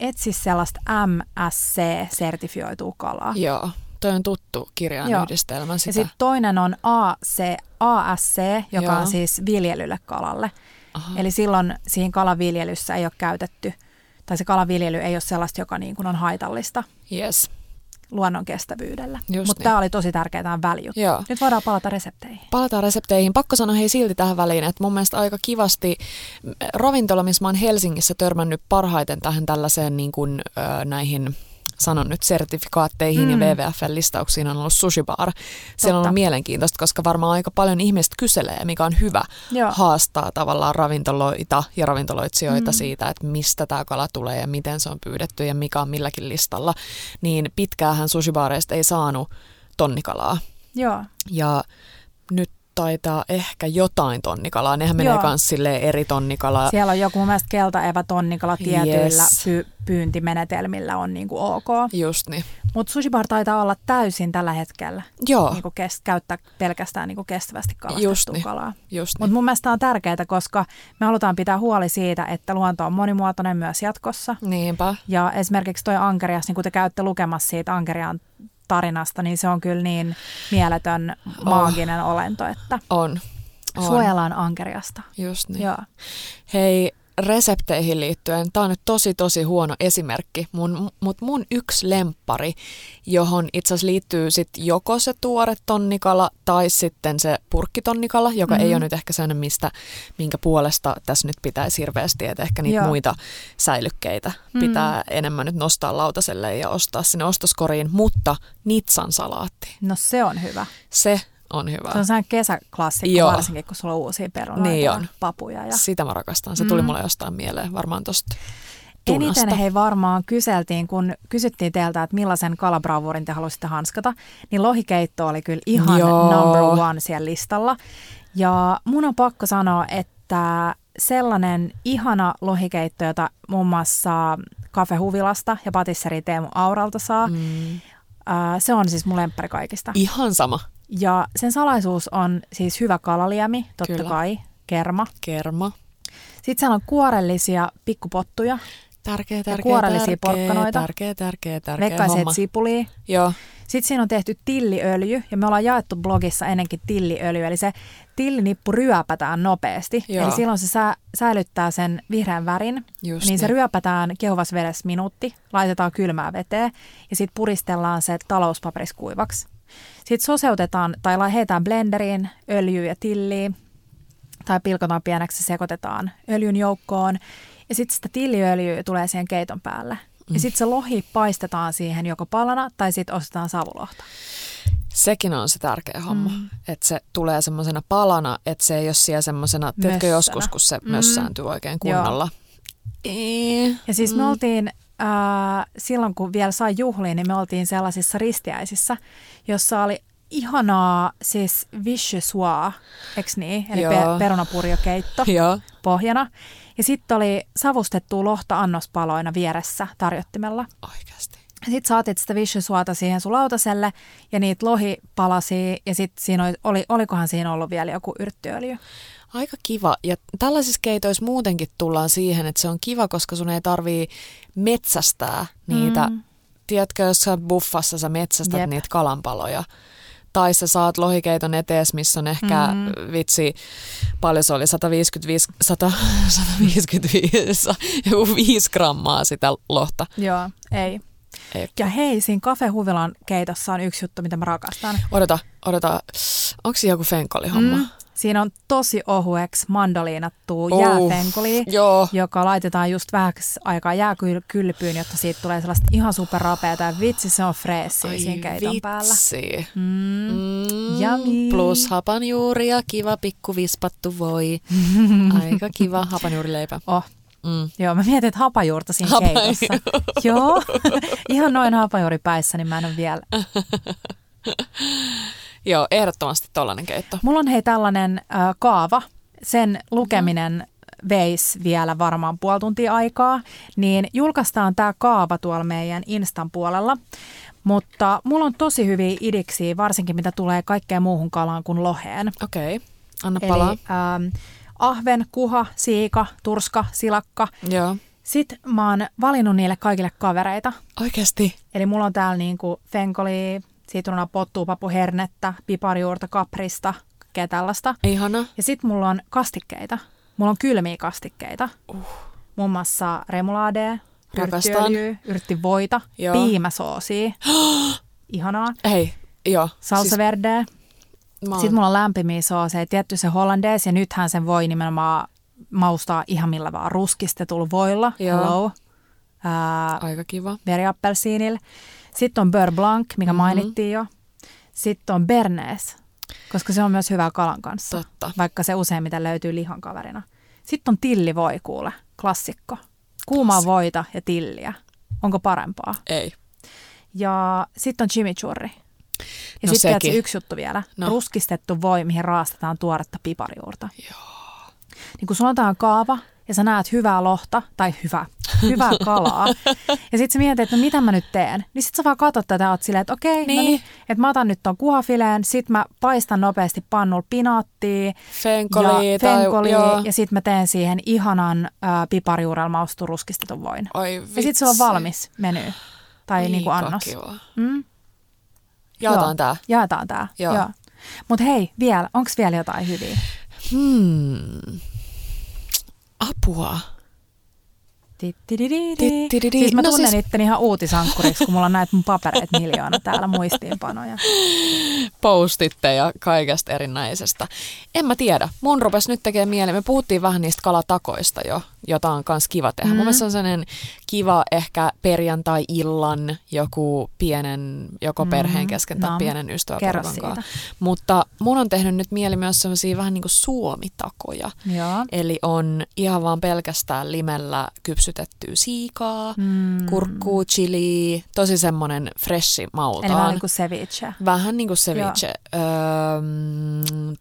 Speaker 2: etsi sellaista MSC-sertifioitua kalaa.
Speaker 1: Joo. Toi on tuttu kirjan
Speaker 2: Joo.
Speaker 1: yhdistelmä sitä.
Speaker 2: Ja sitten toinen on AC, ASC, joka
Speaker 1: Joo.
Speaker 2: on siis viljelylle kalalle.
Speaker 1: Aha.
Speaker 2: Eli silloin siinä kalaviljelyssä ei ole käytetty, tai se kalaviljely ei ole sellaista, joka niin kuin on haitallista
Speaker 1: Yes.
Speaker 2: Luonnon kestävyydelle.
Speaker 1: Just
Speaker 2: Mutta
Speaker 1: niin.
Speaker 2: tämä oli tosi tärkeää, tämä väljuttu.
Speaker 1: Joo.
Speaker 2: Nyt voidaan palata resepteihin.
Speaker 1: Palataan resepteihin. Pakko sanoa hei silti tähän väliin, että mun mielestä aika kivasti ravintola, missä mä oon Helsingissä törmännyt parhaiten tähän tällaiseen niin kuin, ö, näihin sanon nyt sertifikaatteihin mm. ja. WWF-listauksiin on ollut sushi bar. Siellä on ollut mielenkiintoista, koska varmaan aika paljon ihmiset kyselee, mikä on hyvä
Speaker 2: Joo.
Speaker 1: haastaa tavallaan ravintoloita ja ravintoloitsijoita
Speaker 2: Mm.
Speaker 1: siitä, että mistä tämä kala tulee ja miten se on pyydetty ja mikä on milläkin listalla. Niin pitkäähän sushibaareista ei saanut tonnikalaa.
Speaker 2: Joo.
Speaker 1: Ja nyt taitaa ehkä jotain tonnikalaa. Nehän menee myös eri tonnikalaa.
Speaker 2: Siellä on joku mun mielestä keltaevä tonnikala tietyillä
Speaker 1: Yes.
Speaker 2: py- pyyntimenetelmillä on niin kuin ok.
Speaker 1: Just niin.
Speaker 2: Mutta sushibar taitaa olla täysin tällä hetkellä
Speaker 1: Joo,
Speaker 2: niin kuin kest- käyttää pelkästään niin kuin kestävästi
Speaker 1: Just
Speaker 2: kalastettua
Speaker 1: niin.
Speaker 2: kalaa.
Speaker 1: just niin.
Speaker 2: Mutta mun mielestä on tärkeää, koska me halutaan pitää huoli siitä, että luonto on monimuotoinen myös jatkossa.
Speaker 1: Niinpä.
Speaker 2: Ja esimerkiksi toi ankerias, niin kun te käytte lukemassa siitä ankeriaan tarinasta, niin se on kyllä niin mieletön, maaginen olento, että
Speaker 1: On. on.
Speaker 2: suojellaan ankeriasta.
Speaker 1: Just niin.
Speaker 2: Joo.
Speaker 1: Hei, resepteihin liittyen, tämä on nyt tosi tosi huono esimerkki, mun, mutta mun yksi lemppari, johon itse asiassa liittyy sit joko se tuore tonnikala tai sitten se purkkitonnikala, joka mm-hmm. ei
Speaker 2: Mhm.
Speaker 1: ole nyt ehkä sellainen, mistä, minkä puolesta tässä nyt pitäisi hirveästi, että ehkä niitä
Speaker 2: Joo.
Speaker 1: muita säilykkeitä
Speaker 2: Mhm.
Speaker 1: pitää enemmän nyt nostaa lautaselle ja ostaa sinne ostoskoriin, mutta nitsan salaatti,
Speaker 2: No se on hyvä.
Speaker 1: se on hyvä.
Speaker 2: Se on sellainen kesäklassikko,
Speaker 1: Joo.
Speaker 2: varsinkin kun sulla on uusia perunoita
Speaker 1: Niin
Speaker 2: ja
Speaker 1: on.
Speaker 2: papuja. Ja...
Speaker 1: Sitä mä rakastan. Se tuli
Speaker 2: Mm.
Speaker 1: mulle jostain mieleen, varmaan tosta tunasta.
Speaker 2: Eniten hei varmaan kyseltiin, kun kysyttiin teiltä, että millaisen kalabravuurin te haluaisitte hanskata, niin lohikeitto oli kyllä ihan
Speaker 1: Joo.
Speaker 2: number one siellä listalla. Ja mun on pakko sanoa, että sellainen ihana lohikeitto, jota muun muassa Cafe Huvilasta ja patisseri Teemu Auralta saa, mm.
Speaker 1: Mm.
Speaker 2: se on siis mun lemppari kaikista.
Speaker 1: Ihan sama.
Speaker 2: Ja sen salaisuus on siis hyvä kalaliemi, totta
Speaker 1: Kyllä.
Speaker 2: kai, kerma.
Speaker 1: Kerma.
Speaker 2: Sitten siellä on kuorellisia pikkupottuja,
Speaker 1: Tärkeä, tärkeä,
Speaker 2: kuorellisia
Speaker 1: tärkeä,
Speaker 2: porkkanoita.
Speaker 1: Tärkeä, tärkeä, tärkeä
Speaker 2: veikkaisin,
Speaker 1: homma.
Speaker 2: sipulia.
Speaker 1: Joo,
Speaker 2: Sitten siinä on tehty tilliöljy ja me ollaan jaettu blogissa ennenkin tilliöljy, eli se tillinippu ryöpätään nopeasti.
Speaker 1: Joo.
Speaker 2: Eli silloin se sä, säilyttää sen vihreän värin,
Speaker 1: just
Speaker 2: niin se
Speaker 1: niin.
Speaker 2: ryöpätään kehuvassa vedessä minuutti, laitetaan kylmää veteen ja sitten puristellaan se talouspaperiskuivaksi. Sitten soseutetaan tai heitetään blenderiin öljyä ja tilliä tai pilkotaan pieneksi ja sekoitetaan öljyn joukkoon. Ja sitten sitä tilliöljyä tulee siihen keiton päälle. Ja sitten se lohi paistetaan siihen joko palana tai sitten ostetaan savulohta.
Speaker 1: Sekin on se tärkeä homma,
Speaker 2: Mm.
Speaker 1: mm. että se tulee semmoisena palana, että se ei ole siellä semmoisena, tiedätkö joskus, kun se
Speaker 2: Mm.
Speaker 1: mössääntyy oikein
Speaker 2: Joo.
Speaker 1: kunnolla. Ee,
Speaker 2: Ja siis me oltiin, äh, silloin kun vielä sai juhliin, niin me oltiin sellaisissa ristiäisissä, jossa oli ihanaa siis vichyssois, eikö niin? Eli pe- perunapurjokeitto pohjana. Ja sitten oli savustettua lohta annospaloina vieressä tarjottimella.
Speaker 1: oikeasti.
Speaker 2: Sitten saatit sitä vichyssoita siihen sun lautaselle ja niitä lohipalasia ja sitten siinä oli, oli, olikohan siinä ollut vielä joku yrttiöljy.
Speaker 1: Aika kiva. Ja tällaisissa keitoissa muutenkin tullaan siihen, että se on kiva, koska sun ei tarvii metsästää niitä.
Speaker 2: Mm.
Speaker 1: Tiedätkö, jos sä buffassa sä metsästät
Speaker 2: Jep.
Speaker 1: Niitä kalanpaloja Tai sä saat lohikeiton etees, missä on ehkä
Speaker 2: Mm.
Speaker 1: vitsi, paljon se oli, 155, 100, 155 joku 5 grammaa sitä lohta.
Speaker 2: Joo, ei.
Speaker 1: Ei.
Speaker 2: Ja hei, siinä kafehuvilan keitossa on yksi juttu, mitä mä rakastan.
Speaker 1: Odota, odota, onko siinä joku fenkolihomma?
Speaker 2: Mm. Siinä on tosi ohueksi mandoliinattua
Speaker 1: Oh,
Speaker 2: jääfenkoli,
Speaker 1: Joo.
Speaker 2: joka laitetaan just vähäksi aikaa jääkylpyyn, jotta siitä tulee sellaista ihan superrapeata. Ja vitsi, se on freessiä siinä keiton päällä.
Speaker 1: vitsi.
Speaker 2: Mm.
Speaker 1: Mm,
Speaker 2: Yummy.
Speaker 1: plus hapanjuuri ja kiva pikku vispattu voi. Aika kiva hapanjuurileipä.
Speaker 2: Oh,
Speaker 1: Mm.
Speaker 2: joo, mä mietin, että hapajuurta siinä
Speaker 1: Hapajuuri.
Speaker 2: keitossa. joo, ihan noin hapajuuripäissä, niin mä en ole vielä.
Speaker 1: Joo, ehdottomasti tollainen keitto.
Speaker 2: Mulla on hei tällainen äh, kaava. Sen lukeminen veisi vielä varmaan puoli tuntia aikaa, niin julkaistaan tämä kaava tuolla meidän Instan puolella. Mutta mulla on tosi hyviä idiksiä, varsinkin mitä tulee kaikkeen muuhun kalaan kuin loheen.
Speaker 1: Okei, okay. anna
Speaker 2: Eli
Speaker 1: palaa.
Speaker 2: ähm, ahven, kuha, siika, turska, silakka.
Speaker 1: Joo.
Speaker 2: Sitten mä oon valinnut niille kaikille kavereita.
Speaker 1: Oikeasti.
Speaker 2: Eli mulla on täällä niinku fenkoli, sitruna, pottua, papu, hernettä, piparjuurta, kaprista, kaikkea tällaista.
Speaker 1: Ihana.
Speaker 2: Ja sitten mulla on kastikkeita. Mulla on kylmiä kastikkeita. Uh. Muun muassa remuladea,
Speaker 1: Rakastan.
Speaker 2: yrttiöljyä, yrttivoita,
Speaker 1: Joo.
Speaker 2: piimäsoosia. Ihanaa.
Speaker 1: Hei, joo.
Speaker 2: Salsa.
Speaker 1: Siis, oon-
Speaker 2: Sitten mulla on lämpimiä sooseja. Tietty se hollandees ja nythän sen voi nimenomaan maustaa ihan millä vaan ruskistetulla voilla.
Speaker 1: Joo.
Speaker 2: Hello. Ää,
Speaker 1: Aika kiva.
Speaker 2: veriappelsiinillä. Sitten on beurre blanc, mikä
Speaker 1: Mhm.
Speaker 2: mm-hmm. mainittiin jo. Sitten on bernaise, koska se on myös hyvä kalan kanssa,
Speaker 1: Totta.
Speaker 2: vaikka se useimmiten löytyy lihan kaverina. Sitten on tillivoi kuule, klassikko. Kuumaa
Speaker 1: Klassikko.
Speaker 2: voita ja tilliä. Onko parempaa?
Speaker 1: Ei.
Speaker 2: Ja sitten on chimichurri. Ja
Speaker 1: No
Speaker 2: sitten yksi juttu vielä.
Speaker 1: No.
Speaker 2: Ruskistettu voi, mihin raastetaan tuoretta piparjuurta. Joo. Niin kun sulla on kaava ja sä näet hyvää lohta, tai hyvää, hyvää kalaa, ja sitten sä mietit, että no mitä mä nyt teen, niin sit sä vaan katsot tätä ja oot silleen, että okei, niin.
Speaker 1: Niin.
Speaker 2: no niin, että mä otan nyt ton kuhafileen, sit mä paistan nopeasti pannulla pinaattia
Speaker 1: Fenkoli
Speaker 2: ja
Speaker 1: tai...
Speaker 2: fenkoli,
Speaker 1: joo.
Speaker 2: ja sit mä teen siihen ihanan ää, piparjuurella maustetun ruskistetun voin.
Speaker 1: Oi
Speaker 2: Ja sit se on
Speaker 1: vitsi.
Speaker 2: valmis meny, tai niinku
Speaker 1: Aika
Speaker 2: annos.
Speaker 1: Kiva.
Speaker 2: Mm?
Speaker 1: Jaetaan
Speaker 2: Joo.
Speaker 1: tää.
Speaker 2: Jaetaan tää.
Speaker 1: Joo.
Speaker 2: Joo. Mutta hei, vielä, onko vielä jotain hyviä?
Speaker 1: Hmm. Apua.
Speaker 2: Siis mä
Speaker 1: No
Speaker 2: tunnen
Speaker 1: siis-
Speaker 2: itteni ihan uutisankkuriksi, kun mulla on näitä mun papereita miljoona täällä muistiinpanoja.
Speaker 1: postitte ja kaikesta erinäisestä. En mä tiedä. Mun rupesi nyt tekemään mieli. Me puhuttiin vähän niistä kalatakoista jo, jota on kans kiva tehdä. Mm. Mun mielestä se on sellainen kiva ehkä perjantai-illan joku pienen, joko
Speaker 2: Mm,
Speaker 1: perheen kesken tai
Speaker 2: no,
Speaker 1: pienen ystäväporukan. Mutta mun on tehnyt nyt mieli myös sellaisia vähän niin kuin suomitakoja.
Speaker 2: Joo.
Speaker 1: Eli on ihan vaan pelkästään limellä kypsytettyä siikaa,
Speaker 2: Mm.
Speaker 1: kurkkuu, chili, tosi semmonen freshi maultaan.
Speaker 2: Eli vähän niin kuin ceviche.
Speaker 1: Vähän niin kuin ceviche. Öö,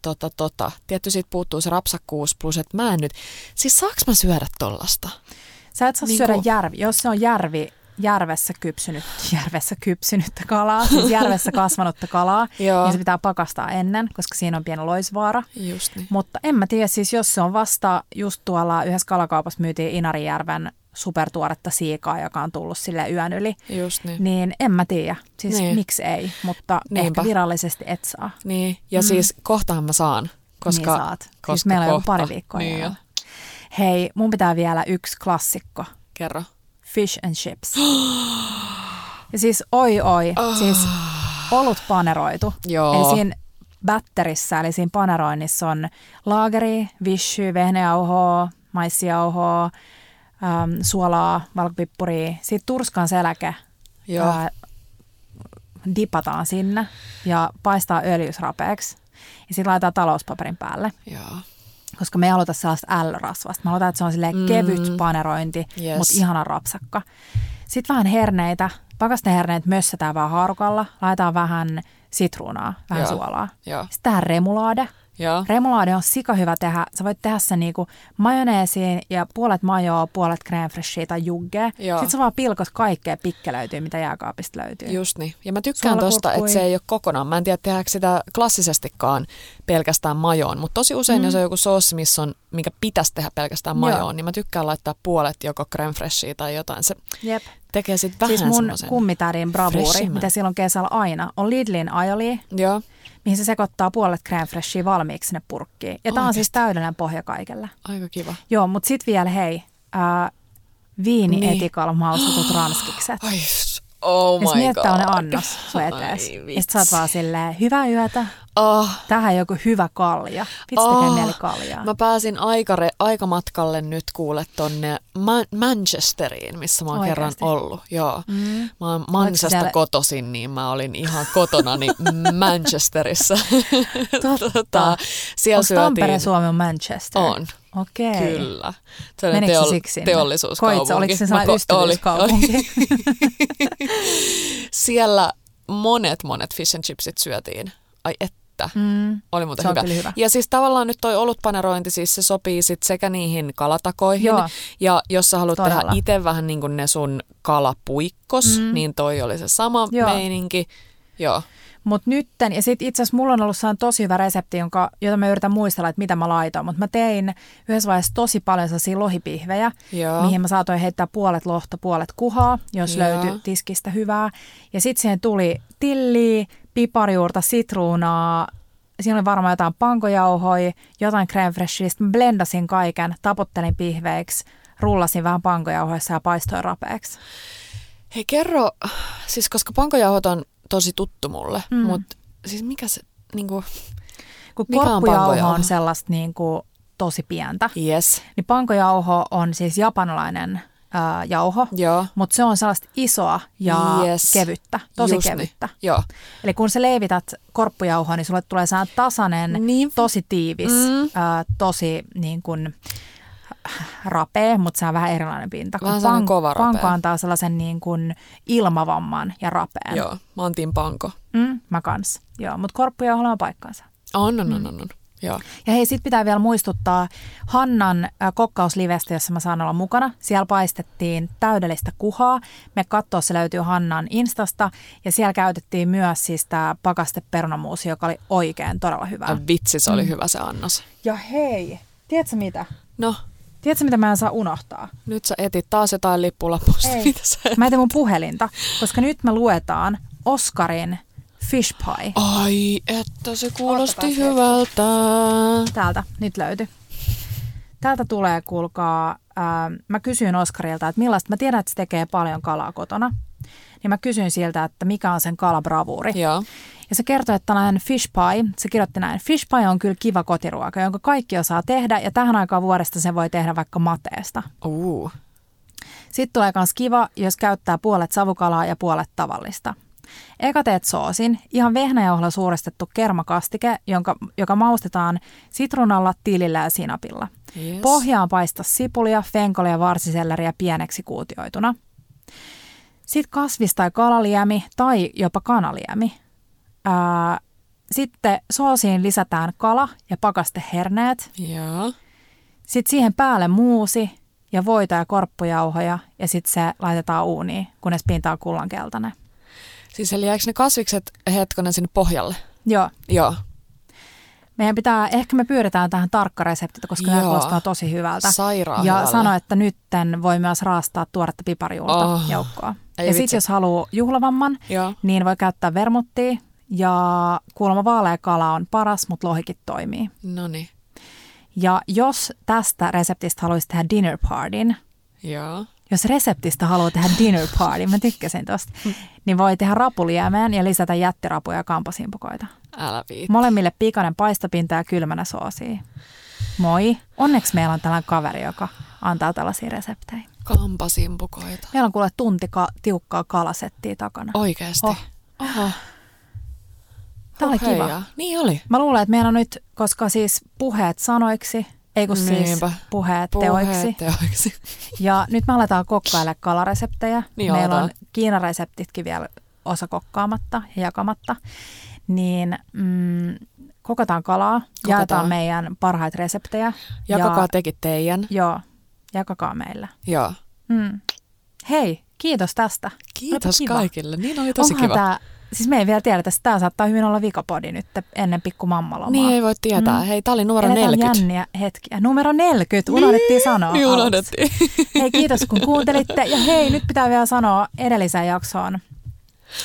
Speaker 1: tota, tota. Tietty siitä puuttuu se rapsakkuus, plus että mä en nyt... Siis saaks mä syödä tollasta?
Speaker 2: Sä et saa
Speaker 1: Niin
Speaker 2: syödä
Speaker 1: kuin-
Speaker 2: järvi, jos se on järvi, järvessä kypsynyt, järvessä kypsynyttä kalaa, siis järvessä kasvanutta kalaa, niin se pitää pakastaa ennen, koska siinä on pieni loisvaara.
Speaker 1: Just niin.
Speaker 2: Mutta en mä tiedä, siis jos se on vasta just tuolla yhdessä kalakaupassa myytiin Inarijärven supertuoretta siikaa, joka on tullut sille yön yli,
Speaker 1: Just niin.
Speaker 2: niin en mä tiedä. Siis
Speaker 1: Niin.
Speaker 2: miksi ei, mutta
Speaker 1: Niinpä.
Speaker 2: ehkä virallisesti et saa.
Speaker 1: Niin, ja mm. siis kohtahan mä saan. Koska,
Speaker 2: niin saat.
Speaker 1: koska
Speaker 2: siis meillä on
Speaker 1: kohta.
Speaker 2: pari viikkoa
Speaker 1: Niin.
Speaker 2: Hei, mun pitää vielä yksi klassikko.
Speaker 1: Kerro.
Speaker 2: Fish and chips. ja siis oi oi, siis olut paneroitu.
Speaker 1: Joo.
Speaker 2: Eli siinä batterissä, eli siinä paneroinnissa on laageri, vishy, vehnäjauhoa, maissiauhoa, äm, suolaa, valkopippuria, sitten turskan seläke
Speaker 1: Joo.
Speaker 2: ää, dipataan sinne ja paistaa öljysrapeeksi. Ja sitten laitetaan talouspaperin päälle,
Speaker 1: Joo.
Speaker 2: Koska me ei haluta sellaista L-rasvasta. Me halutaan, että se on silleen
Speaker 1: Mm.
Speaker 2: kevyt panerointi,
Speaker 1: Yes.
Speaker 2: mutta ihana rapsakka. Sitten vähän herneitä. Pakasteherneet mössätään vaan haarukalla. Laitetaan vähän sitruunaa, vähän
Speaker 1: Joo.
Speaker 2: suolaa.
Speaker 1: Joo.
Speaker 2: Sitten tähän remulaade.
Speaker 1: Joo.
Speaker 2: Remulaade on sika hyvä tehdä. Sä voit tehdä sen niinku majoneesiin ja puolet majoa, puolet crème tai juggea.
Speaker 1: Joo.
Speaker 2: Sitten sä vaan pilkot kaikkea pikkelöityy, mitä jääkaapista löytyy.
Speaker 1: Just niin. Ja mä tykkään tosta, että se ei ole kokonaan. Mä en tiedä, tehdäänkö sitä klassisestikaan pelkästään majoon, mutta tosi usein, mm. jos on joku sossi, missä on, mikä pitäisi tehdä pelkästään
Speaker 2: Joo.
Speaker 1: majoon, niin mä tykkään laittaa puolet joko crème tai jotain. Se,
Speaker 2: Jep.
Speaker 1: Tekee sitten vähän
Speaker 2: Siis mun kummitädin bravuuri, mitä silloin kesällä aina, on Lidlin aioli,
Speaker 1: Joo.
Speaker 2: mihin se sekoittaa puolet crème freshia valmiiksi sinne purkkiin. Ja tämä on siis täydellinen pohja kaikelle.
Speaker 1: Aika kiva.
Speaker 2: Joo, mutta sitten vielä hei, ää, viini
Speaker 1: Niin.
Speaker 2: etikalla maustetut ranskikset.
Speaker 1: Ai, oh
Speaker 2: Ja
Speaker 1: my
Speaker 2: miettää on ne
Speaker 1: god.
Speaker 2: annos sun etees.
Speaker 1: Ai,
Speaker 2: Ja sit sä oot vaan silleen, hyvää yötä,
Speaker 1: Oh,
Speaker 2: tähän joku hyvä kalja. Vitsi
Speaker 1: Oh,
Speaker 2: tekee mieli kaljaa.
Speaker 1: mä pääsin aikare, aikamatkalle nyt kuule tonne Ma- Manchesteriin, missä mä oon kerran
Speaker 2: Oikeasti?
Speaker 1: ollut. Joo.
Speaker 2: Mm.
Speaker 1: Mä oon Mansasta
Speaker 2: siellä-
Speaker 1: kotoisin, niin mä olin ihan kotonani Manchesterissa.
Speaker 2: Totta.
Speaker 1: tota, siellä
Speaker 2: Onko Tampere
Speaker 1: syötiin...
Speaker 2: Suomi on Manchester?
Speaker 1: On,
Speaker 2: Okei.
Speaker 1: kyllä.
Speaker 2: Menikö se
Speaker 1: teol-
Speaker 2: siksi sinne?
Speaker 1: teollisuuskaupunki.
Speaker 2: Koit sä, oliko se sellainen
Speaker 1: ko-
Speaker 2: ystävyyskaupunki?
Speaker 1: oli, oli. siellä monet, monet fish and chipsit syötiin. Ai että.
Speaker 2: Mm.
Speaker 1: Oli muuten
Speaker 2: Se
Speaker 1: hyvä.
Speaker 2: hyvä.
Speaker 1: Ja siis tavallaan nyt toi olutpanerointi, siis se sopii sit sekä niihin kalatakoihin,
Speaker 2: Joo.
Speaker 1: ja jos sä haluat
Speaker 2: Todella.
Speaker 1: tehdä itse vähän niin kuin ne sun kalapuikkos,
Speaker 2: Mm.
Speaker 1: niin toi oli se sama
Speaker 2: Joo.
Speaker 1: meininki. Joo.
Speaker 2: Mutta nytten, ja sitten itse asiassa mulla on ollut sellainen tosi hyvä resepti, jonka, jota mä yritän muistella, että mitä mä laitoin. Mutta mä tein yhdessä vaiheessa tosi paljon sellaisia lohipihvejä,
Speaker 1: Joo.
Speaker 2: mihin mä saatoin heittää puolet lohta, puolet kuhaa, jos
Speaker 1: Joo.
Speaker 2: löytyi tiskistä hyvää. Ja sitten siihen tuli tilliä, piparjuurta, sitruunaa, siinä oli varmaan jotain pankojauhoja, jotain crème freshia. Sitten mä blendasin kaiken, tapottelin pihveiksi, rullasin vähän pankojauhoissa ja paistoin rapeeksi.
Speaker 1: Hei kerro, siis koska pankojauhot on tosi tuttu mulle,
Speaker 2: Mm.
Speaker 1: mutta siis mikä se, niinku,
Speaker 2: Kun
Speaker 1: Mikä on
Speaker 2: korppujauho
Speaker 1: pankojauho?
Speaker 2: on sellaista niin kuin, tosi pientä,
Speaker 1: yes,
Speaker 2: niin pankojauho on siis japanilainen ää, jauho,
Speaker 1: joo,
Speaker 2: mutta se on sellaista isoa ja
Speaker 1: Yes.
Speaker 2: kevyttä, tosi
Speaker 1: Just niin.
Speaker 2: kevyttä.
Speaker 1: joo.
Speaker 2: Eli kun sä leivität korppujauhoa, niin sulle tulee sellainen tasainen,
Speaker 1: Niin.
Speaker 2: tosi tiivis,
Speaker 1: Mm.
Speaker 2: ää, tosi niin kuin, rapea, mutta se on vähän erilainen pinta.
Speaker 1: Vähän
Speaker 2: kun
Speaker 1: sellainen kova rapea.
Speaker 2: panko antaa sellaisen niin kuin ilmavamman ja rapean.
Speaker 1: Joo, mä oon Team Panko.
Speaker 2: Mm, mä kans. Joo, mutta korppujauholla on paikkansa.
Speaker 1: On, on,
Speaker 2: Mm.
Speaker 1: on, on, on. Joo.
Speaker 2: Ja hei, sit pitää vielä muistuttaa Hannan äh, kokkauslivestä, jossa mä saan olla mukana. Siellä paistettiin täydellistä kuhaa. Me kattoo se löytyy Hannan Instasta. Ja siellä käytettiin myös siis tämä pakaste perunamuusi, joka oli oikein todella hyvä.
Speaker 1: Ai vitsi, se oli
Speaker 2: Mm.
Speaker 1: hyvä se annos.
Speaker 2: Ja hei, tiedätkö mitä?
Speaker 1: No,
Speaker 2: Tiedätkö mitä mä en saa unohtaa?
Speaker 1: nyt sä etit taas jotain lippulappusta.
Speaker 2: Ei.
Speaker 1: Mitä sä
Speaker 2: Mä etin mun puhelinta, koska nyt me luetaan Oscarin Fish Pie.
Speaker 1: Ai, että se kuulosti hyvältä.
Speaker 2: Täältä, nyt löytyi. Täältä tulee, kuulkaa, ää, mä kysyin Oskarilta, että millaista, mä tiedän, että se tekee paljon kalaa kotona. Niin mä kysyin siltä, että mikä on sen kalabravuuri.
Speaker 1: Joo.
Speaker 2: Ja se kertoi, että tällainen fish pie, se kirjoitti näin, fish pie on kyllä kiva kotiruoka, jonka kaikki osaa tehdä ja tähän aikaan vuodesta sen voi tehdä vaikka mateesta.
Speaker 1: Uu.
Speaker 2: Sitten tulee myös kiva, jos käyttää puolet savukalaa ja puolet tavallista. Eka teet soosin, ihan vehnäjauhalla suurestettu kermakastike, jonka, joka maustetaan sitruunalla, tilillä ja sinapilla.
Speaker 1: Yes.
Speaker 2: Pohjaan paista sipulia, fenkolia ja varsiselleriä pieneksi kuutioituna. Sitten kasvis- tai kalaliemi tai jopa kanaliemi. Ää, sitten soosiin lisätään kala ja pakasteherneet.
Speaker 1: Joo.
Speaker 2: Sitten siihen päälle muusi ja voita ja korppujauhoja ja sitten se laitetaan uuniin, kunnes pinta on kullankeltainen.
Speaker 1: Siis eli jääkö ne kasvikset hetkonen sinne pohjalle?
Speaker 2: Joo.
Speaker 1: Joo.
Speaker 2: Meidän pitää, ehkä me pyydetään tähän tarkka resepti, koska
Speaker 1: Joo.
Speaker 2: kuulostaa tosi hyvältä.
Speaker 1: Sairaan
Speaker 2: ja
Speaker 1: hyvälle.
Speaker 2: sano, että nytten voi myös raastaa tuoretta piparjuurta
Speaker 1: Oh.
Speaker 2: joukkoa.
Speaker 1: Ei
Speaker 2: ja sitten jos haluaa juhlavamman,
Speaker 1: Joo.
Speaker 2: niin voi käyttää vermuttia. Ja kuulemma vaalea kala on paras, mutta lohikin toimii.
Speaker 1: No niin.
Speaker 2: Ja jos tästä reseptistä haluaisi tehdä dinner partyn,
Speaker 1: Joo.
Speaker 2: jos reseptistä haluaa tehdä dinner party, mä tykkäsin tosta, niin voi tehdä rapuliemeen ja lisätä jättirapuja ja kampasimpukoita.
Speaker 1: Älä viit.
Speaker 2: Molemmille pikainen paistopinta ja kylmänä soosia. Moi. Onneksi meillä on tällainen kaveri, joka antaa tällaisia reseptejä.
Speaker 1: Kampasimpukoita.
Speaker 2: Meillä on kuule tunti ka- tiukkaa kalasettia takana.
Speaker 1: Oikeesti.
Speaker 2: Oh.
Speaker 1: Oho.
Speaker 2: Tämä oli kiva.
Speaker 1: Niin oli.
Speaker 2: Mä luulen, että meillä on nyt, koska siis puheet sanoiksi, ei kun siis
Speaker 1: Niinpä.
Speaker 2: puheet, teoiksi.
Speaker 1: Teoiksi.
Speaker 2: Ja nyt me aletaan kokkailla kalareseptejä.
Speaker 1: Niin
Speaker 2: Meillä on
Speaker 1: aletaan.
Speaker 2: Kiinareseptitkin vielä osa kokkaamatta ja jakamatta. Niin mm, kokataan kalaa,
Speaker 1: Kokataan.
Speaker 2: jaetaan meidän parhaita reseptejä.
Speaker 1: Jakakaa
Speaker 2: ja,
Speaker 1: tekin teidän.
Speaker 2: Joo, jakakaa meillä.
Speaker 1: Joo.
Speaker 2: Mm. Hei, kiitos tästä.
Speaker 1: Kiitos kaikille. Niin oli tosi
Speaker 2: Onhan
Speaker 1: kiva.
Speaker 2: Tää, siis me ei vielä tiedetä, että tämä saattaa hyvin olla vikapodi nyt ennen pikku mammalomaa.
Speaker 1: Niin ei voi tietää. Mm. Hei, tämä oli numero
Speaker 2: Eletään
Speaker 1: 40.
Speaker 2: jänniä hetkiä. Numero 40, unohdettiin sanoa.
Speaker 1: Niin unohdettiin.
Speaker 2: Hei, kiitos kun kuuntelitte. Ja hei, nyt pitää vielä sanoa edelliseen jaksoon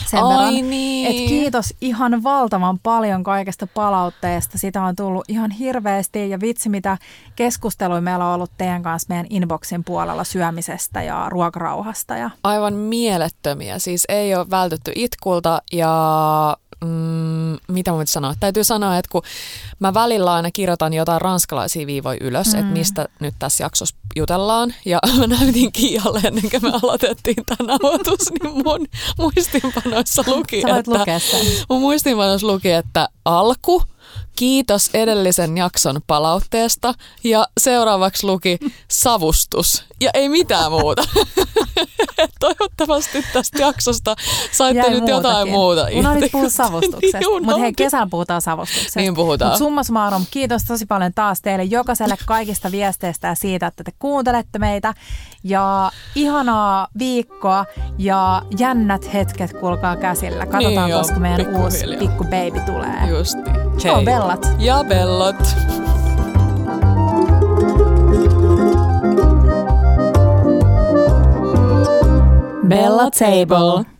Speaker 2: sen
Speaker 1: Ai
Speaker 2: verran,
Speaker 1: niin.
Speaker 2: että kiitos ihan valtavan paljon kaikesta palautteesta. Sitä on tullut ihan hirveästi ja vitsi mitä keskustelua meillä on ollut teidän kanssa meidän inboxin puolella syömisestä ja ruokarauhasta. Ja...
Speaker 1: Aivan mielettömiä. Siis ei ole vältytty itkulta ja mm, mitä mä voin sanoa? Täytyy sanoa, että kun mä välillä aina kirjoitan jotain ranskalaisia viivoja ylös, mm. että mistä nyt tässä jaksossa jutellaan. Ja mä näytin Kialle ennen kuin me aloitettiin tämä nauhoitus, niin mun muistinpanoissa luki,
Speaker 2: voit
Speaker 1: että, mun muistinpanoissa luki, että alku, kiitos edellisen jakson palautteesta ja seuraavaksi luki savustus ja ei mitään muuta. Toivottavasti tästä jaksosta saitte
Speaker 2: Jäi
Speaker 1: nyt jotain
Speaker 2: muutakin.
Speaker 1: muuta.
Speaker 2: Unohdit puhua savustuksesta,
Speaker 1: Niin,
Speaker 2: mutta hei, kesällä puhutaan savustuksesta.
Speaker 1: Niin puhutaan.
Speaker 2: Mut summa summarum, kiitos tosi paljon taas teille jokaiselle kaikista viesteistä ja siitä, että te kuuntelette meitä. Ja ihanaa viikkoa ja jännät hetket kulkaa käsillä. Katsotaan,
Speaker 1: Niin joo,
Speaker 2: koska meidän uusi pikku baby tulee.
Speaker 1: Justi.
Speaker 2: Ciao, bellat.
Speaker 1: Ja bellot.
Speaker 2: Bella Table.